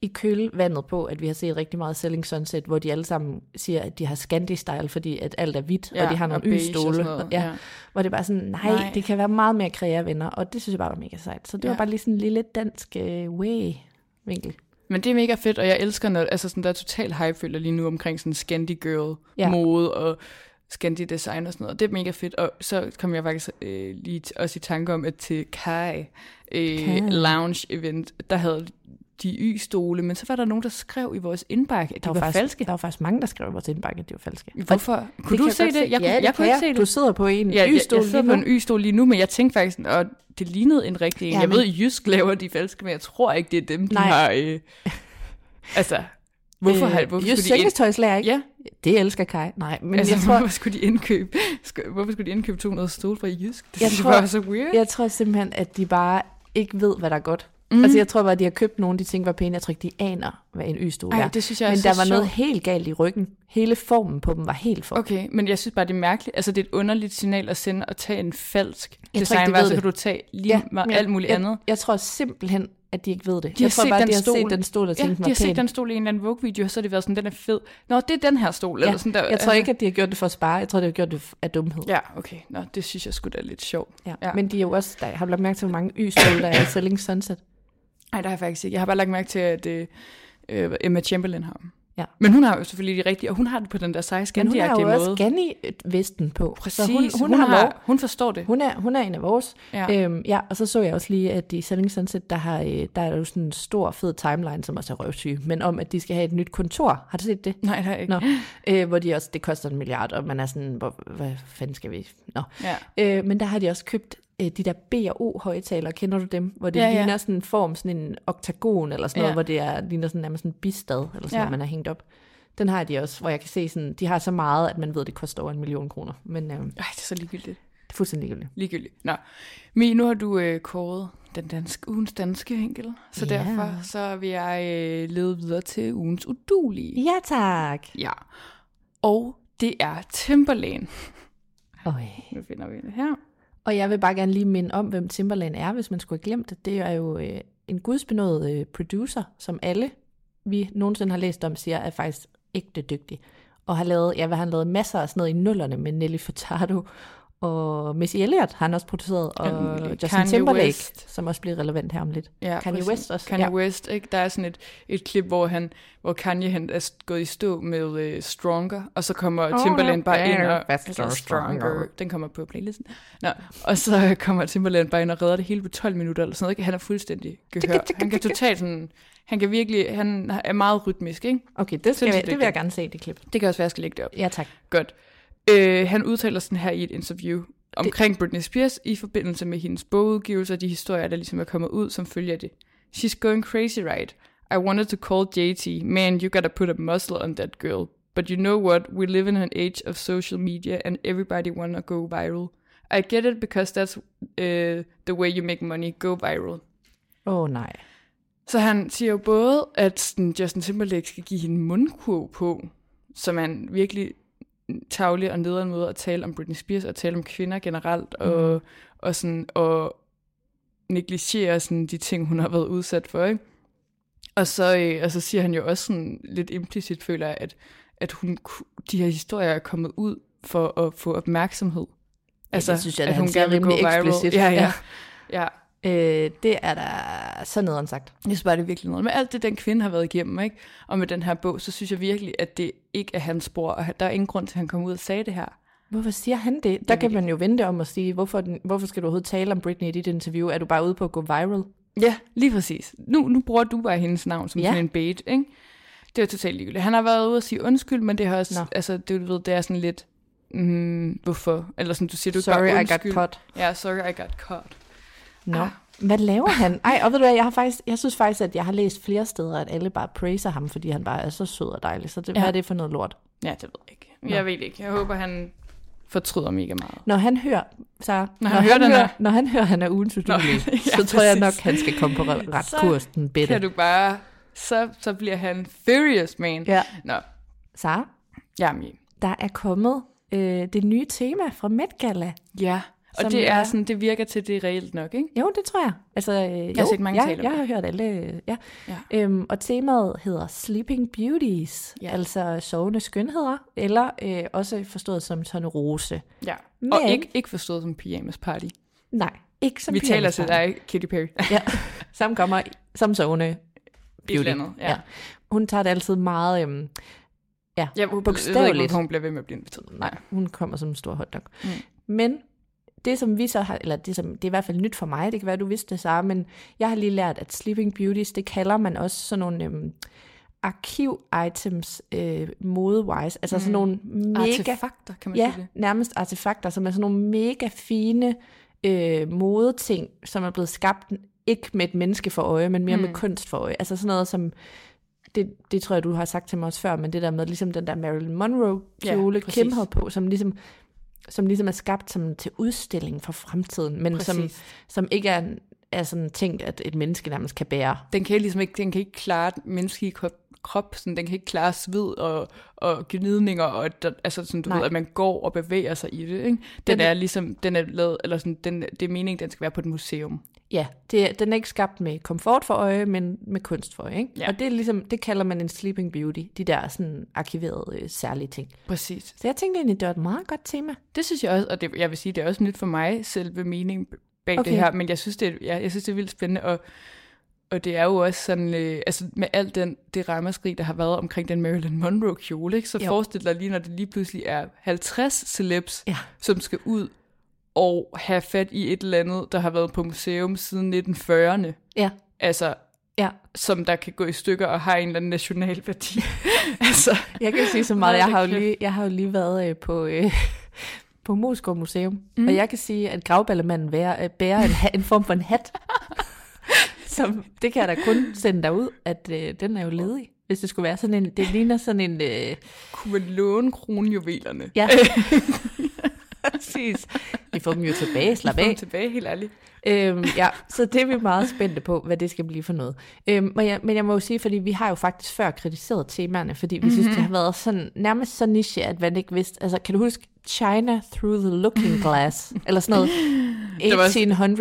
i kølvandet på, at vi har set rigtig meget Selling Sunset, hvor de alle sammen siger, at de har Scandi-style, fordi at alt er hvidt, Ja, og de har og nogle og y-stole. noget, ja, ja. Hvor det er bare sådan, nej, Nej. det kan være meget mere kreative venner, og det synes jeg bare var mega sejt. Så det ja. Var bare lige sådan en lille dansk øh, way-vinkel. Men det er mega fedt, og jeg elsker, når altså sådan, der er total hype, føler lige nu omkring sådan Scandi Girl Ja. mode og Scandi design og sådan noget. Det er mega fedt, og så kom jeg faktisk øh, lige t- også i tanke om, at til Kai, øh, Kai. lounge event, der havde de y-stole, men så var der nogen, der skrev i vores indbakke, at de var, var, faktisk, falske. der var faktisk mange, der skrev i vores indbakke, at de var falske. Hvorfor? Kunne du se jeg det? Jeg, kunne, ja, det jeg kunne ikke se det. Du sidder på en Ja, jeg, y-stol jeg sidder lige på en y-stol lige nu, men jeg tænkte faktisk, at det lignede en rigtig en. Ja, jeg men- ved, at Jysk laver de falske, men jeg tror ikke, det er dem, de Nej. har... Øh, altså, hvorfor, har, hvorfor Just skulle de sengetøjslærer, ikke? Ja, Det elsker Kai. Nej, men altså, jeg tror, hvorfor skulle de indkøbe, hvorfor skulle de indkøbe 200 stole fra Jysk? Det Jeg synes tror- jeg var så weird. jeg tror simpelthen, at de bare ikke ved, hvad der er godt. Mm. Altså, jeg tror bare, at de har købt nogle, de tænker var pæne. Jeg tror ikke, de aner, hvad en y-stol er. det synes jeg Men der var noget sjovt. helt galt i ryggen. Hele formen på dem var helt for. Okay, men jeg synes bare, det er mærkeligt. Altså, det er et underligt signal at sende at tage en falsk Jeg tror ikke, design, de og så det. kan du tage lige ja, men alt muligt jeg, andet. Jeg, jeg tror simpelthen, at de ikke ved det. De jeg har tror set bare, den de har stol. set den stol og Ja, tænkt, de den har var set pæn. den stol i en eller anden Vogue-video, og så har de været sådan, den er fed. Nå, det er den her stol. Ja, Eller sådan der, jeg tror altså- ikke, at de har gjort det for at spare. Jeg tror, de har gjort det af dumhed. Ja, okay. Nå, det synes jeg skulle da er lidt sjovt. Ja. Ja. Men de er jo også, der, har du lagt mærke til, hvor mange y-stole der er i Selling Sunset? Nej, det har jeg faktisk ikke. Jeg har bare lagt mærke til, at øh, Emma Chamberlain har dem. Ja. Men hun har jo selvfølgelig de rigtige, og hun har det på den der seje Men hun har jo måde. også Gani-vesten på. Præcis, Så hun, hun, hun, har, lov. hun forstår det. Hun er, hun er en af vores. Ja. Ja. Øhm, ja, og så så jeg også lige, at i Selling Sunset, der, har, øh, der er jo sådan en stor, fed timeline, som også er røvsyg, men om, at de skal have et nyt kontor. Har du set det? Nej, det har jeg ikke. Nå, øh, hvor de også, det koster en milliard, og man er sådan, hvor, hvad fanden skal vi? Nå. Ja. Øh, men der har de også købt øh, de der B&O højtalere, kender du dem? Hvor det Ja, ja, ligner sådan en form, sådan en oktagon eller sådan noget, Ja. hvor det er, ligner sådan nærmest en bistad, eller sådan Ja. noget, man har hængt op. Den har de også, hvor jeg kan se sådan, de har så meget, at man ved, at det koster over en million kroner. Men øh, det Ej, det er så ligegyldigt. er fuldstændig ligegyldigt. Ligegyldigt. Nå. Mi, nu har du øh, kåret den danske, ugens danske enkel, så Ja. derfor så vil jeg øh, lede videre til ugens udulige. Ja, tak. Ja. Og det er Timberlane. Øj. Nu finder vi det her. Og jeg vil bare gerne lige minde om, hvem Timberland er, hvis man skulle have glemt det. Det er jo øh, en gudsbenået øh, producer, som alle vi nogensinde har læst om, siger er faktisk ægte dygtig. Og har lavet, ja, hvad han lavet masser af sådan noget i nullerne med Nelly Furtado og Missy Elliott har han også produceret, og muligt. Justin Kanye Timberlake, West. som også bliver relevant her om lidt. Ja, Kanye præcis. West også, Kanye ja. West, ikke? Der er sådan et, et klip, hvor, han, hvor Kanye han er gået i stå med uh, Stronger, og så kommer Oh, Timberland bare ind og... faster, stronger. Den kommer på playlisten. Nå, og så kommer Timberland bare ind og redder det hele på 12 minutter, eller sådan noget. ikke? Han er fuldstændig gehør. Han kan totalt sådan... Han kan virkelig... Han er meget rytmisk, ikke? Okay, det, skal jeg, det vil jeg gerne se, det klip. Det kan også være, jeg skal lægge det op. Ja, tak. Godt. Øh, han udtaler sådan her i et interview omkring Britney Spears i forbindelse med hendes bogudgivelse og de historier, der ligesom er kommet ud som følge af det. She's going crazy, right? I wanted to call JT, man, you gotta put a muscle on that girl. But you know what? We live in an age of social media and everybody wanna go viral. I get it because that's uh, the way you make money, go viral. Åh oh, nej. Så han siger jo både, at sådan, Justin Timberlake skal give hende mundkurv på, som er en virkelig tavlig og nederen måde at tale om Britney Spears og tale om kvinder generelt, og, og, sådan, og negligere sådan, de ting, hun har været udsat for. Ikke? Og, så, øh, og så siger han jo også sådan, lidt implicit, føler jeg, at, at hun, de her historier er kommet ud for at få opmærksomhed. Altså, det synes jeg, at at hun gerne vil gå viral. eksplicit. Ja, ja. ja. Øh, det er da så nederen sagt. Jeg synes bare, det er virkelig noget. Med alt det, den kvinde har været igennem, ikke? og med den her bog, så synes jeg virkelig, at det ikke er hans spor, og der er ingen grund til, at han kommer ud og sagde det her. Hvorfor siger han det? Der kan man jo vente om at sige, hvorfor, den, hvorfor skal du overhovedet tale om Britney i dit interview? Er du bare ude på at gå viral? Ja, lige præcis. Nu, nu bruger du bare hendes navn som Ja. sådan en bait, ikke? Det er totalt ligegyldigt. Han har været ude og sige undskyld, men det har også, Nå. altså, det, du ved, det er sådan lidt, mm, hvorfor? Eller sådan, du siger, du Sorry, bare I got undskyld. caught. Ja, sorry, I got caught. Nå. Ah. Hvad laver han? Ej, og ved du hvad, jeg, har faktisk, jeg synes faktisk, at jeg har læst flere steder, at alle bare praiser ham, fordi han bare er så sød og dejlig. Så det, ja. Ja. hvad er det for noget lort? Ja, det ved jeg ikke. Jeg ved ikke. Jeg håber, han fortryder mega meget. Når han hører, så, når, Når han hører den hører, her- når han hører, han er ugens udulige, ja, så tror jeg nok, han skal komme på re- ret Så kurs, den bitte. Kan du bare... Så, så bliver han furious, man. Ja. Nå, Sara, jamen, der er kommet øh, det nye tema fra Met Gala. ja. Og det er er- sådan, det virker til, det er reelt nok, ikke? Jo, det tror jeg. Altså, øh, jeg har set mange ja, tale om jeg har hørt alle. øh, Ja. Ja. Øhm, og temaet hedder Sleeping Beauties, Ja. altså sovende skønheder, eller øh, også forstået som tonerose. Ja. Men- Og ikke, ikke forstået som pyjamas party. Nej, ikke som Vi taler til dig, Katy Perry. Ja, som kommer som sovende beauty. andet, ja. Hun tager det altid meget, øhm, ja, Ja, hun, bogstaveligt. Jeg ved ikke, hun bliver ved med at blive inviteret. Nej, hun kommer som en stor hotdog. Mm. Men det, som vi så har, eller det, som, det er i hvert fald nyt for mig, det kan være, du vidste det, Sara, men jeg har lige lært, at Sleeping Beauties, det kalder man også sådan nogle øhm, arkiv-items øh, mode-wise, altså sådan nogle mega... Artefakter, kan man ja, sige det. nærmest artefakter, som er sådan nogle mega fine øh, modeting, som er blevet skabt ikke med et menneske for øje, men mere mm. med kunst for øje. Altså sådan noget som, det, det tror jeg, du har sagt til mig også før, men det der med ligesom den der Marilyn Monroe kjole, Ja, præcis. Kim havde på, som ligesom, som ligesom er skabt som til udstilling for fremtiden, men som, Præcis. som ikke er, er sådan tænkt, at et menneske nærmest kan bære. Den kan ligesom ikke, den kan ikke klare den menneskelige krop, krop sådan, den kan ikke klare sved og, og gnidninger, og der, altså sådan, du Nej. ved, at man går og bevæger sig i det. Ikke? Den, Den- den er ligesom, den er lavet, eller sådan, den, det er meningen, den skal være på et museum. Ja, det, den er ikke skabt med komfort for øje, men med kunst for øje. Ikke? Ja. Og det er ligesom, det kalder man en sleeping beauty, de der sådan arkiverede øh, særlige ting. Præcis. Så jeg tænkte egentlig, det var et meget godt tema. Det synes jeg også, og det, jeg vil sige, det er også nyt for mig, selve meningen bag Okay. det her, men jeg synes, det er, ja, jeg synes, det er vildt spændende, og, og det er jo også sådan, øh, altså med alt den, det ramaskrig, der har været omkring den Marilyn Monroe kjole, ikke? så Jo. forestil dig lige, når det lige pludselig er 50 celebs, Ja. som skal ud og have fat i et eller andet, der har været på museum siden 1940'erne. Ja, Altså, ja. som der kan gå i stykker og har en eller anden national værdi. altså, Jeg kan sige så meget, jeg har jo lige, jeg har jo lige været øh, på, øh, på Moskov Museum, mm. og jeg kan sige, at gravballemanden bærer, øh, bærer en, en form for en hat. Som, det kan jeg da kun sende dig ud, at øh, den er jo ledig. Hvis det skulle være sådan en, det ligner sådan en, øh, kunne man låne kronjuvelerne? ja, præcis. Vi får dem jo tilbage, slap Få dem af. tilbage, helt ærligt. Øhm, ja, så det er vi meget spændte på, hvad det skal blive for noget. Øhm, men, jeg, men jeg må jo sige, fordi vi har jo faktisk før kritiseret temaerne, fordi vi mm-hmm. synes, det har været sådan, nærmest så niche, at man ikke vidste, altså kan du huske China Through the Looking Glass? Eller sådan noget, Der var-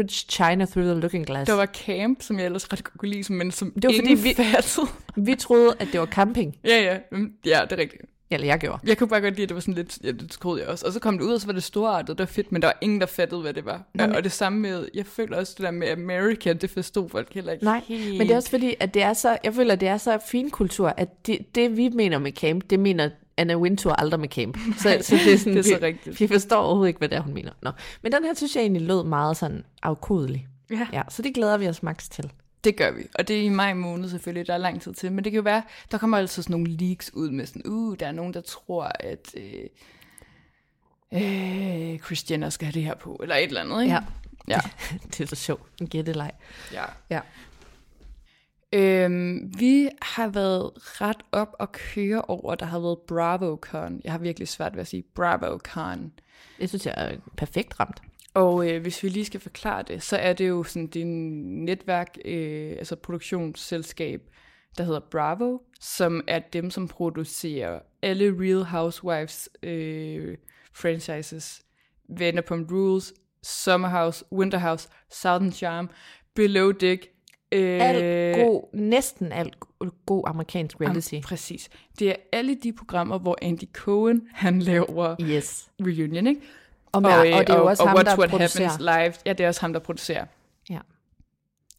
1800s China Through the Looking Glass. Der var camp, som jeg ellers ret godt kunne lide, men som Det var, ingen fordi vi- fattede. Vi troede, at det var camping. Ja, ja. Mm, Ja, det er rigtigt. Eller jeg gjorde. Jeg kunne bare godt lide, at det var sådan lidt, ja, det troede jeg også. Og så kom det ud, og så var det storartet, det var fedt, men der var ingen, der fattede, hvad det var. Nå, men- og det samme med, jeg føler også det der med American, det forstod folk heller ikke Nej, helt. men det er også fordi, at det er så, jeg føler, at det er så fin kultur, at det, det vi mener med camp, det mener Anna Wintour aldrig med camp. Så, så det er sådan, det er så vi, rigtigt. Vi forstår overhovedet ikke, hvad det er, hun mener. Nå. Men den her synes jeg egentlig lød meget sådan afkodelig. Ja. Ja, så det glæder vi os max til. Det gør vi, og det er i maj måned selvfølgelig, der er lang tid til, men det kan jo være, der kommer altid sådan nogle leaks ud med sådan, uh, der er nogen, der tror, at øh, øh, Chris Jenner skal have det her på, eller et eller andet, ikke? Ja. Ja. det er så sjovt. En gætteleg. ja. Ja. Øhm, vi har været ret op og køre over, der har været BravoCon. Jeg har virkelig svært ved at sige BravoCon. Det synes jeg er perfekt ramt. Og øh, hvis vi lige skal forklare det, så er det jo sådan det en netværk, øh, altså produktionsselskab, der hedder Bravo, som er dem, som producerer alle Real Housewives øh, franchises. Vanderpump Rules, Summer House, Winter House, Southern Charm, Below Deck, Øh, Alt god, næsten alt god amerikansk reality. Am, præcis. Det er alle de programmer, hvor Andy Cohen, han laver Yes. reunion, ikke? Og, med, og, og det er jo også og ham, Watch der What producerer. Happens Live. Ja, det er også ham, der producerer. Ja.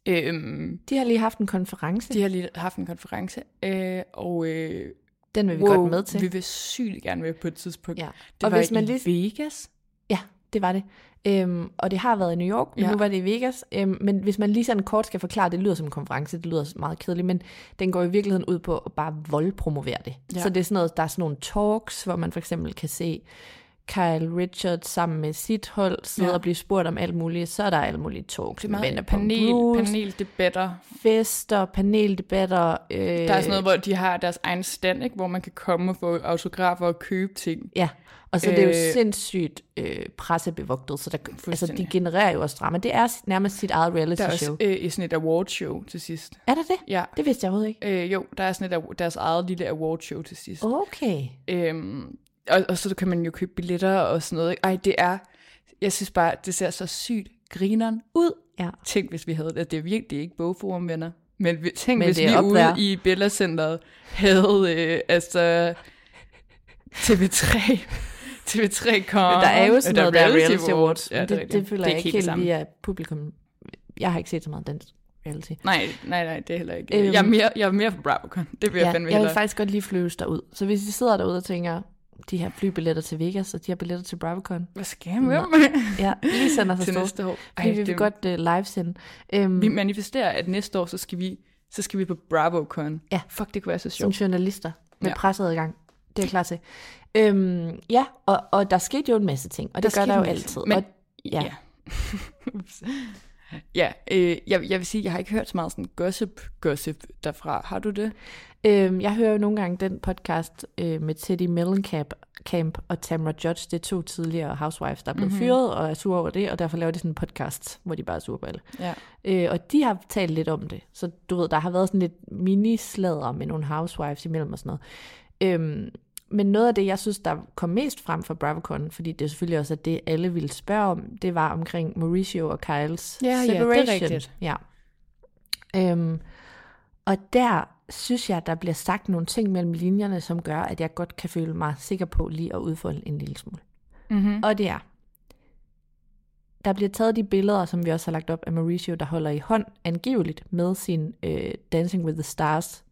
Øhm, De har lige haft en konference. de har lige haft en konference, øh, og øh, Den vil vi wow, godt med til. vi vil sygt gerne med på et tidspunkt. Ja. Det Og var hvis man i lige- Vegas. Ja, det var det. Øhm, og det har været i New York, men Ja. nu var det i Vegas. Øhm, men hvis man lige sådan kort skal forklare, det lyder som en konference, det lyder meget kedeligt, men den går i virkeligheden ud på at bare voldpromovere det. Ja. Så det er sådan noget, der er sådan nogle talks, hvor man for eksempel kan se Kyle Richards sammen med sit hold sidde Ja. og blive spurgt om alt muligt. Så er der alle mulige talks. Det er meget panel, Rules, paneldebatter. fester, paneldebatter. Øh, Der er sådan noget, hvor de har deres egen stand, ikke? hvor man kan komme og få autografer og købe ting. Ja, og så øh, det er jo sindssygt øh, pressebevogtet, så der, altså, de genererer jo også drama. Det er nærmest sit eget reality Der er show. også øh, sådan et awardshow til sidst. Er der det? Ja. Det vidste jeg overhovedet ikke. Øh, jo, der er sådan et, deres eget lille awardshow til sidst. Okay. Øhm, og, og så kan man jo købe billetter og sådan noget. ikke? Ej, det er... Jeg synes bare, det ser så sygt grineren ud. Ja. Tænk, hvis vi havde det. Det er virkelig ikke bogforum, venner. Men tænk, Men hvis vi up ude i Bella Centeret havde øh, altså TV3 TV3 kom. Der er jo sådan noget, der er reality awards. Ja, men det, det, det, føler det jeg ikke helt samme. via publikum. Jeg har ikke set så meget dansk reality. Nej, nej, nej, det er heller ikke. Øhm, jeg, er mere, jeg er mere for BravoCon. Det vil jeg Ja, fandme jeg vil hellere. faktisk godt lige flyves derud. Så hvis I sidder derude og tænker, de her flybilletter til Vegas, og de her billetter til BravoCon, Hvad skal jeg med mig? ja, lige send os til afsted. næste år. Fordi vi vil det- godt uh, livesende. Um, Vi manifesterer, at næste år, så skal vi, så skal vi på BravoCon. Ja. Fuck, det kunne være så som sjovt. journalister med Ja. presseadgang. Det er klar til. Øhm, ja, og, og der skete jo en masse ting, og det Der gør der jo altid. Men- og, ja. Ja. Ja, øh, jeg, jeg vil sige, jeg har ikke hørt så meget sådan gossip, gossip derfra. Har du det? Øhm, jeg hører jo nogle gange den podcast øh, med Teddy Mellencamp Camp og Tamra Judge. Det er to tidligere housewives, der er blevet Mhm. mm-hmm. fyret og er sure over det, og derfor laver de sådan en podcast, hvor de bare er sure på alle. Ja. Øh, og de har talt lidt om det. Så du ved, der har været sådan lidt mini-sladder med nogle housewives imellem og sådan noget. Øhm, men noget af det, jeg synes, der kom mest frem fra BravoCon, fordi det er selvfølgelig også at det, alle ville spørge om, det var omkring Mauricio og Kyles Ja, ja, det er separation. rigtigt. Ja. Øhm, og der synes jeg, der bliver sagt nogle ting mellem linjerne, som gør, at jeg godt kan føle mig sikker på lige at udfolde en lille smule. Mm-hmm. Og det er, der bliver taget de billeder, som vi også har lagt op af Mauricio, der holder i hånd angiveligt med sin øh, Dancing with the Stars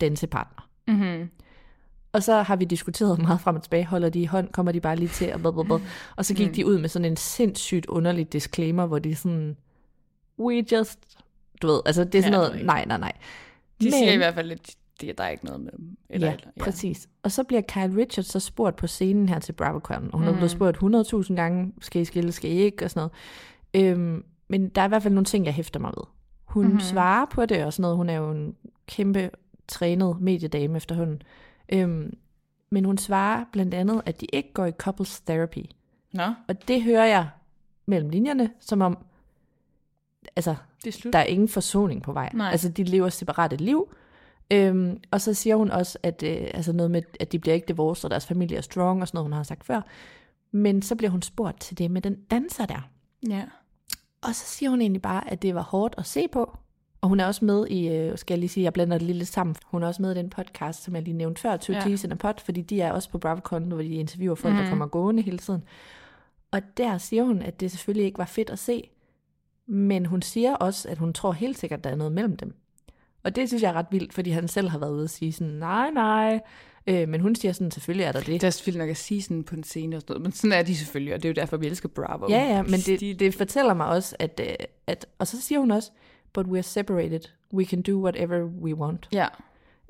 dansepartner. Mm-hmm. Og så har vi diskuteret meget frem og tilbage, holder de i hånd, kommer de bare lige til, og, blablabla. og så gik Mm. de ud med sådan en sindssygt underlig disclaimer, hvor de sådan, we just, du ved, altså det er sådan Ja, noget, nej, nej, nej. De Men, siger i hvert fald, at det, der er ikke noget med dem. Eller, ja, eller, præcis. Og så bliver Kyle Richards så spurgt på scenen her til BravoCon, og hun mm. er blevet spurgt 100.000 gange, skal I skille, skal I ikke, og sådan noget. Øhm, men der er i hvert fald nogle ting, jeg hæfter mig ved. Hun Mhm. mm-hmm. svarer på det og sådan noget. Hun er jo en kæmpe trænet mediedame efterhånden. Øhm, men hun svarer blandt andet, at de ikke går i couples therapy. Nå, Og det hører jeg mellem linjerne, som om, altså, det er der er ingen forsoning på vej. Nej. Altså, de lever separate liv. Øhm, og så siger hun også, at, øh, altså noget med, at de bliver ikke divorced, og deres familie er strong, og sådan noget, hun har sagt før. Men så bliver hun spurgt til det med den danser der. Ja. Og så siger hun egentlig bare, at det var hårdt at se på. Og hun er også med i, øh, skal jeg lige sige, jeg blander det lige lidt sammen. Hun er også med i den podcast, som jeg lige nævnte før, Two Ja. Teas in a Pot, fordi de er også på BravoCon, hvor de interviewer folk, mm. Mhm. der kommer gående hele tiden. Og der siger hun, at det selvfølgelig ikke var fedt at se, men hun siger også, at hun tror helt sikkert, at der er noget mellem dem. Og det synes jeg er ret vildt, fordi han selv har været ude og sige sådan, nej, nej. Øh, men hun siger sådan, selvfølgelig er der det. Det er selvfølgelig nok at sige sådan på en scene og sådan noget, men sådan er de selvfølgelig, og det er jo derfor, vi elsker Bravo. Ja, ja, men det, De- det fortæller mig også, at, øh, at... Og så siger hun også, but we're separated. We can do whatever we want. Ja,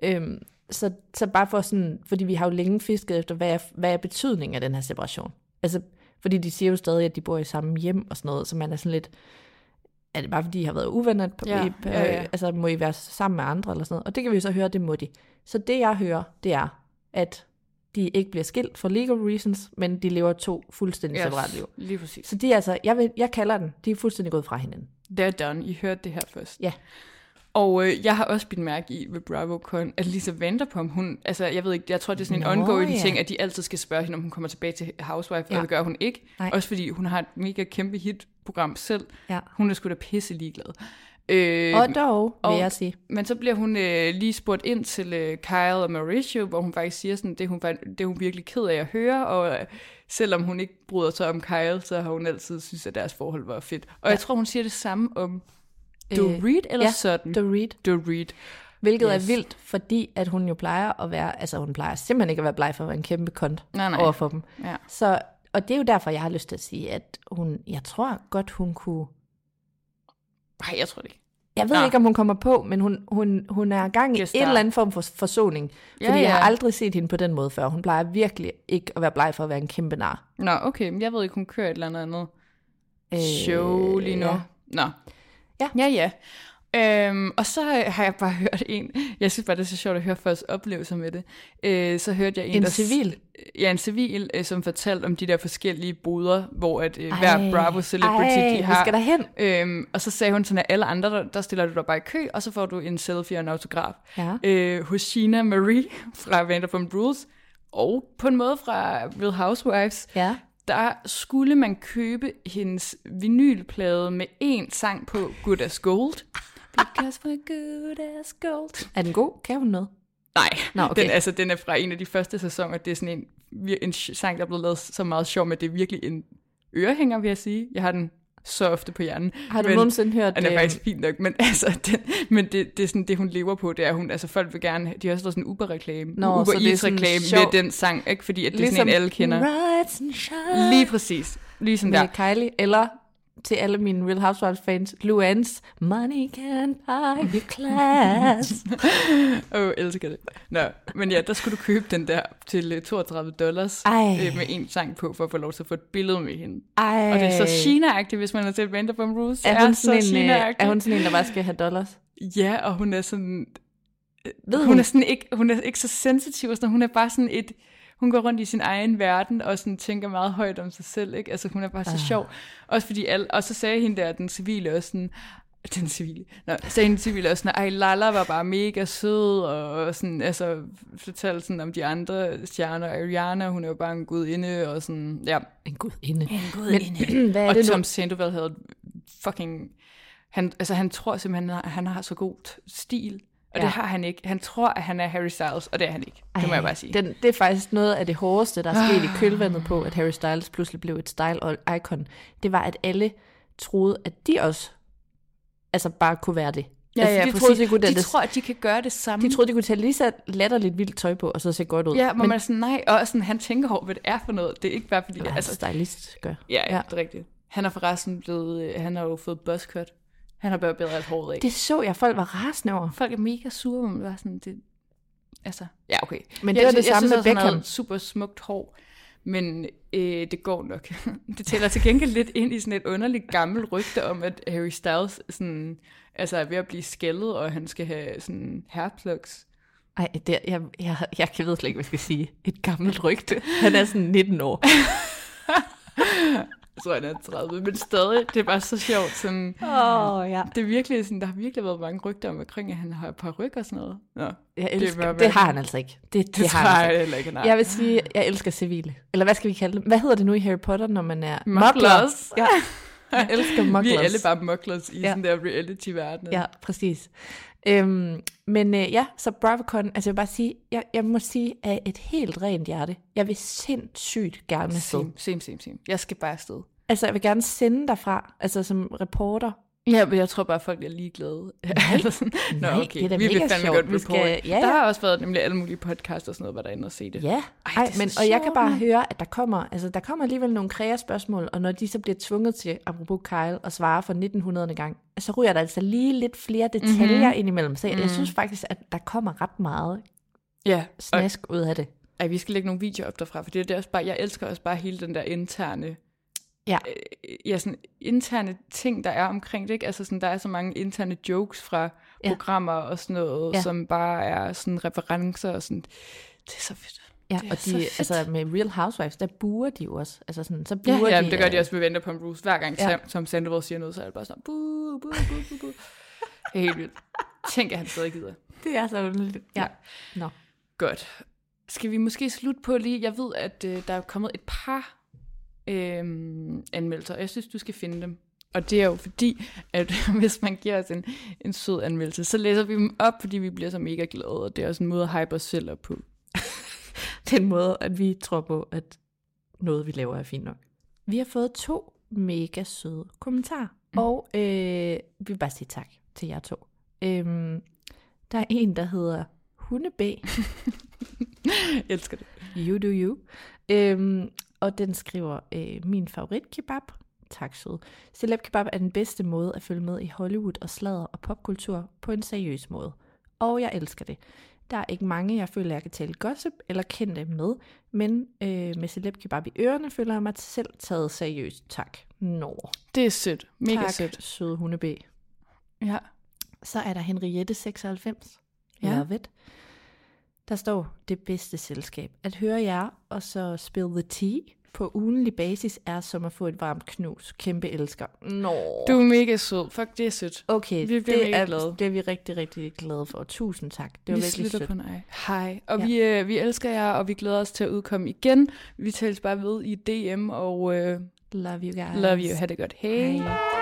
Øhm, så, så bare for sådan... Fordi vi har jo længe fisket efter, hvad er, hvad er betydningen af den her separation? Altså, fordi de siger jo stadig, at de bor i samme hjem og sådan noget, så man er sådan lidt... Er det bare fordi, I har været uvenner? På, Ja, i, ja, ja. Altså, må I være sammen med andre eller sådan noget? Og det kan vi jo så høre, det må de. Så det, jeg hører, det er, at de ikke bliver skilt for legal reasons, men de lever to fuldstændig yes. separate liv. lige præcis. Så de er altså, jeg, vil, jeg kalder den, de er fuldstændig gået fra hinanden. They're done. I hørte det her først. Ja. Og øh, jeg har også bidt mærke i ved BravoCon, at Lisa Vanderpump, hun, altså jeg ved ikke, jeg tror det er sådan en Nå, ongoing ja. ting, at de altid skal spørge hende, om hun kommer tilbage til Housewife, ja. Og det gør hun ikke. Nej. Også fordi hun har et mega kæmpe hitprogram selv. Ja. Hun er sgu da pisse ligeglad. Øh, Og dog, vil og- jeg sige. Men så bliver hun øh, lige spurgt ind til øh, Kyle og Mauricio, hvor hun faktisk siger sådan, det hun, det hun virkelig ked af at høre, og øh, selvom hun ikke bryder sig om Kyle, så har hun altid synes, at deres forhold var fedt. Og ja. jeg tror, hun siger det samme om Øh, Reed eller ja, sådan. The Reed. Do Reed. Hvilket. Yes. er vildt, fordi at hun jo plejer at være, altså hun plejer simpelthen ikke at være bleg for at være en kæmpe kont Nej, nej. over for dem. Ja. Så, og det er jo derfor, jeg har lyst til at sige, at hun, jeg tror godt, hun kunne... Nej, jeg tror det ikke. Jeg ved Nå. ikke, om hun kommer på, men hun, hun, hun er i gang i en eller anden form for forsoning. Ja, Fordi jeg har ja. aldrig set hende på den måde før. Hun plejer virkelig ikke at være bleg for at være en kæmpe nar. Nå, okay, men jeg ved ikke, hun kører et eller andet andet Øh, show lige nu. ja. Nå. Ja. Ja, ja. Øhm, og så har jeg bare hørt en, jeg synes bare, det er så sjovt at høre folks oplevelser med det. Øh, så hørte jeg en, En der, civil? Ja, en civil, øh, som fortalte om de der forskellige boder, hvor at, øh, Ej, hver Bravo Celebrity, ej, de har. skal derhen. Øhm, og så sagde hun sådan, at alle andre, der, der stiller du dig bare i kø, og så får du en selfie og en autograf. Ja. Øh, hos Sheena Marie fra Vanderpump Rules, og på en måde fra Real Housewives, Ja. der skulle man købe hendes vinylplade med én sang på Good as Gold. Because we're good as gold. Er den god? Kan hun noget? Nej, Nå, okay. den, altså, den er fra en af de første sæsoner. Det er sådan en, en sang, der er blevet lavet så meget sjov med. Det er virkelig en ørehænger, vil jeg sige. Jeg har den så ofte på hjernen. Har du men, nogensinde hørt... Den er øh, faktisk fint nok, men, altså, den, men det, det, er sådan, det, hun lever på, det er, hun, altså folk vil gerne, de har også lavet sådan en Uber-reklame, Nå, Uber så det er sådan sjov- med den sang, ikke? fordi at det er sådan en, alle kender. Lige præcis. Ligesom med der. Kylie, eller til alle mine Real Housewives fans, Luans Money Can Buy You Class. Åh, oh, elsker det. Nå, men ja, der skulle du købe den der til øh, 32 dollars Ej. øh, med en sang på, for at få lov til at få et billede med hende. Ej. Og det er så Sheena-agtigt, hvis man har set Vanderpump Rules. Det er hun, sådan så en, øh, er hun sådan en, der bare skal have dollars? Ja, og hun er sådan... Ved hun, hun? er sådan ikke, hun er ikke så sensitiv, og sådan, hun er bare sådan et... Hun går rundt i sin egen verden, og sådan tænker meget højt om sig selv, ikke? Altså, hun er bare så Ah. sjov. Også fordi alle, og så sagde hende der, den civile også sådan, den civile, Nå, sagde hende civile også sådan, ej, Lala var bare mega sød, og sådan, altså, fortalte sådan om de andre stjerner, Ariana, hun er jo bare en gudinde, og sådan, ja. En god inde. En Men, hvad er og det nu? Tom Sandoval havde fucking... Han, altså, han tror simpelthen, at han har så god stil. Og ja. Ja. det har han ikke. Han tror, at han er Harry Styles, og det er han ikke. det må jeg bare sige. Den, det er faktisk noget af det hårdeste, der er sket i kølvandet på, at Harry Styles pludselig blev et style icon. Det var, at alle troede, at de også altså bare kunne være det. altså, de troede, de, kunne, de det, tror, at de kan gøre det samme. de troede, de kunne tage lige så latterligt vildt tøj på, og så se godt ud. Ja, men man er sådan, nej. Og sådan, han tænker over, hvad det er for noget. Det er ikke bare fordi... hvad altså, stylist gør. ja, ja, Ja. det er rigtigt. Han er forresten blevet... øh, Han har jo fået buzzcut. Han har bare bedre alt håret af. Det så jeg, folk var rasende over. folk er mega sure, men det var sådan, det, altså, ja, okay. Men det jeg, var det jeg samme synes med han Beckham. super smukt hår, men øh, det går nok. det tæller til gengæld lidt ind i sådan et underligt gammelt rygte om, at Harry Styles sådan, altså er ved at blive skældet, og han skal have sådan hairplugs. Ej, det, jeg, jeg, jeg kan ved slet ikke, hvad jeg skal sige. Et gammelt rygte. Han er sådan 19 år. Jeg tror, han er 30, men stadig, det er bare så sjovt. Sådan, oh, ja. det er virkelig sådan, der har virkelig været mange rygter om, omkring, at han har et par ryg og sådan noget. Nå, Jeg Det elsker, det, være- det har han altså ikke. Det, det, det, har han altså ikke. heller ikke, har. Jeg vil sige, jeg elsker civile. Eller hvad skal vi kalde det? Hvad hedder det nu i Harry Potter, når man er... Mugglers. Ja, jeg elsker Vi mugglers. er alle bare mugglers i Ja. sådan der reality-verden. Ja, præcis. Øhm, men øh, ja, så BravoCon, altså jeg vil bare sige, jeg, jeg må sige, af et helt rent hjerte, jeg vil sindssygt gerne afsted. Same, same, same, same. Jeg skal bare afsted. Altså jeg vil gerne sende derfra, altså som reporter. Ja, men jeg tror bare, folk er ligeglade. Eller sådan. Nå, Nej, okay. det er da vi vil mega fandme sjovt. godt Vi skal- ja, Der ja. har også været nemlig alle mulige podcasts og sådan noget, hvor der er inde og se det. Ja, Ej, Ej, det men, og jeg kan bare høre, at der kommer, altså der kommer alligevel nogle kreaspørgsmål, og når de så bliver tvunget til, apropos Kyle, at svare for 1900. gang, så ryger der altså lige lidt flere detaljer Mhm. mm-hmm. ind imellem. Så jeg, jeg Mm. synes faktisk, at der kommer ret meget Ja, og, snask ud af det. ej, vi skal lægge nogle videoer op derfra, for det er det er også bare, jeg elsker også bare hele den der interne, Ja. øh, ja, sådan interne ting, der er omkring det, ikke? Altså sådan, der er så mange interne jokes fra Ja. programmer og sådan noget, Ja. som bare er sådan referencer og sådan, det er så fedt. Ja, Det er og de, altså med Real Housewives, der buer de jo også. Altså sådan, så Ja, buer ja de, det gør de øh, også med Vanderpump Rules. Hver gang Ja. ja. Tom Sandoval siger noget, så er det bare sådan, buh, buh, buh, buh, buh. Det er helt vildt. Tænk, at han stadig gider. Det er så underligt. Ja. Nå. Godt. Skal vi måske slutte på lige, jeg ved, at øh, der er kommet et par øh, anmeldelser, og jeg synes, du skal finde dem. Og det er jo fordi, at hvis man giver os en, en sød anmeldelse, så læser vi dem op, fordi vi bliver så mega glade, og det er også en måde at hype os selv op på. Det er en måde, at vi tror på, at noget, vi laver, er fint nok. Vi har fået to mega søde kommentarer, mm. og øh, vi vil bare sige tak til jer to. Øhm, der er en, der hedder Hundeb. Jeg elsker det. You do you. Øhm, og den skriver, øh, min favorit kebab. Tak sød. Celeb kebab er den bedste måde at følge med i Hollywood og sladder og popkultur på en seriøs måde. Og jeg elsker det. Der er ikke mange, jeg føler, jeg kan tale gossip eller kendte med, men øh, med celeb kebab i ørerne føler jeg mig selv taget seriøst. Tak. Nå. Det er sødt. Mega tak, sødt. søde hundebe. Ja. Så er der Henriette 96. Ja. Love it. Der står det bedste selskab. At høre jer og så spill the tea på ugenlig basis er som at få et varmt knus. Kæmpe elsker. Nå. Du er mega sød. Fuck, det er sødt. Okay, Vi bliver det, mega er, glade. det er vi rigtig, rigtig glade for. Tusind tak. Det var vi virkelig sødt. på nej. Hej. Og Ja. vi, øh, vi elsker jer, og vi glæder os til at udkomme igen. Vi tales bare ved i DM, og øh, Love you guys. love you. Ha' det godt. Hej. Hej.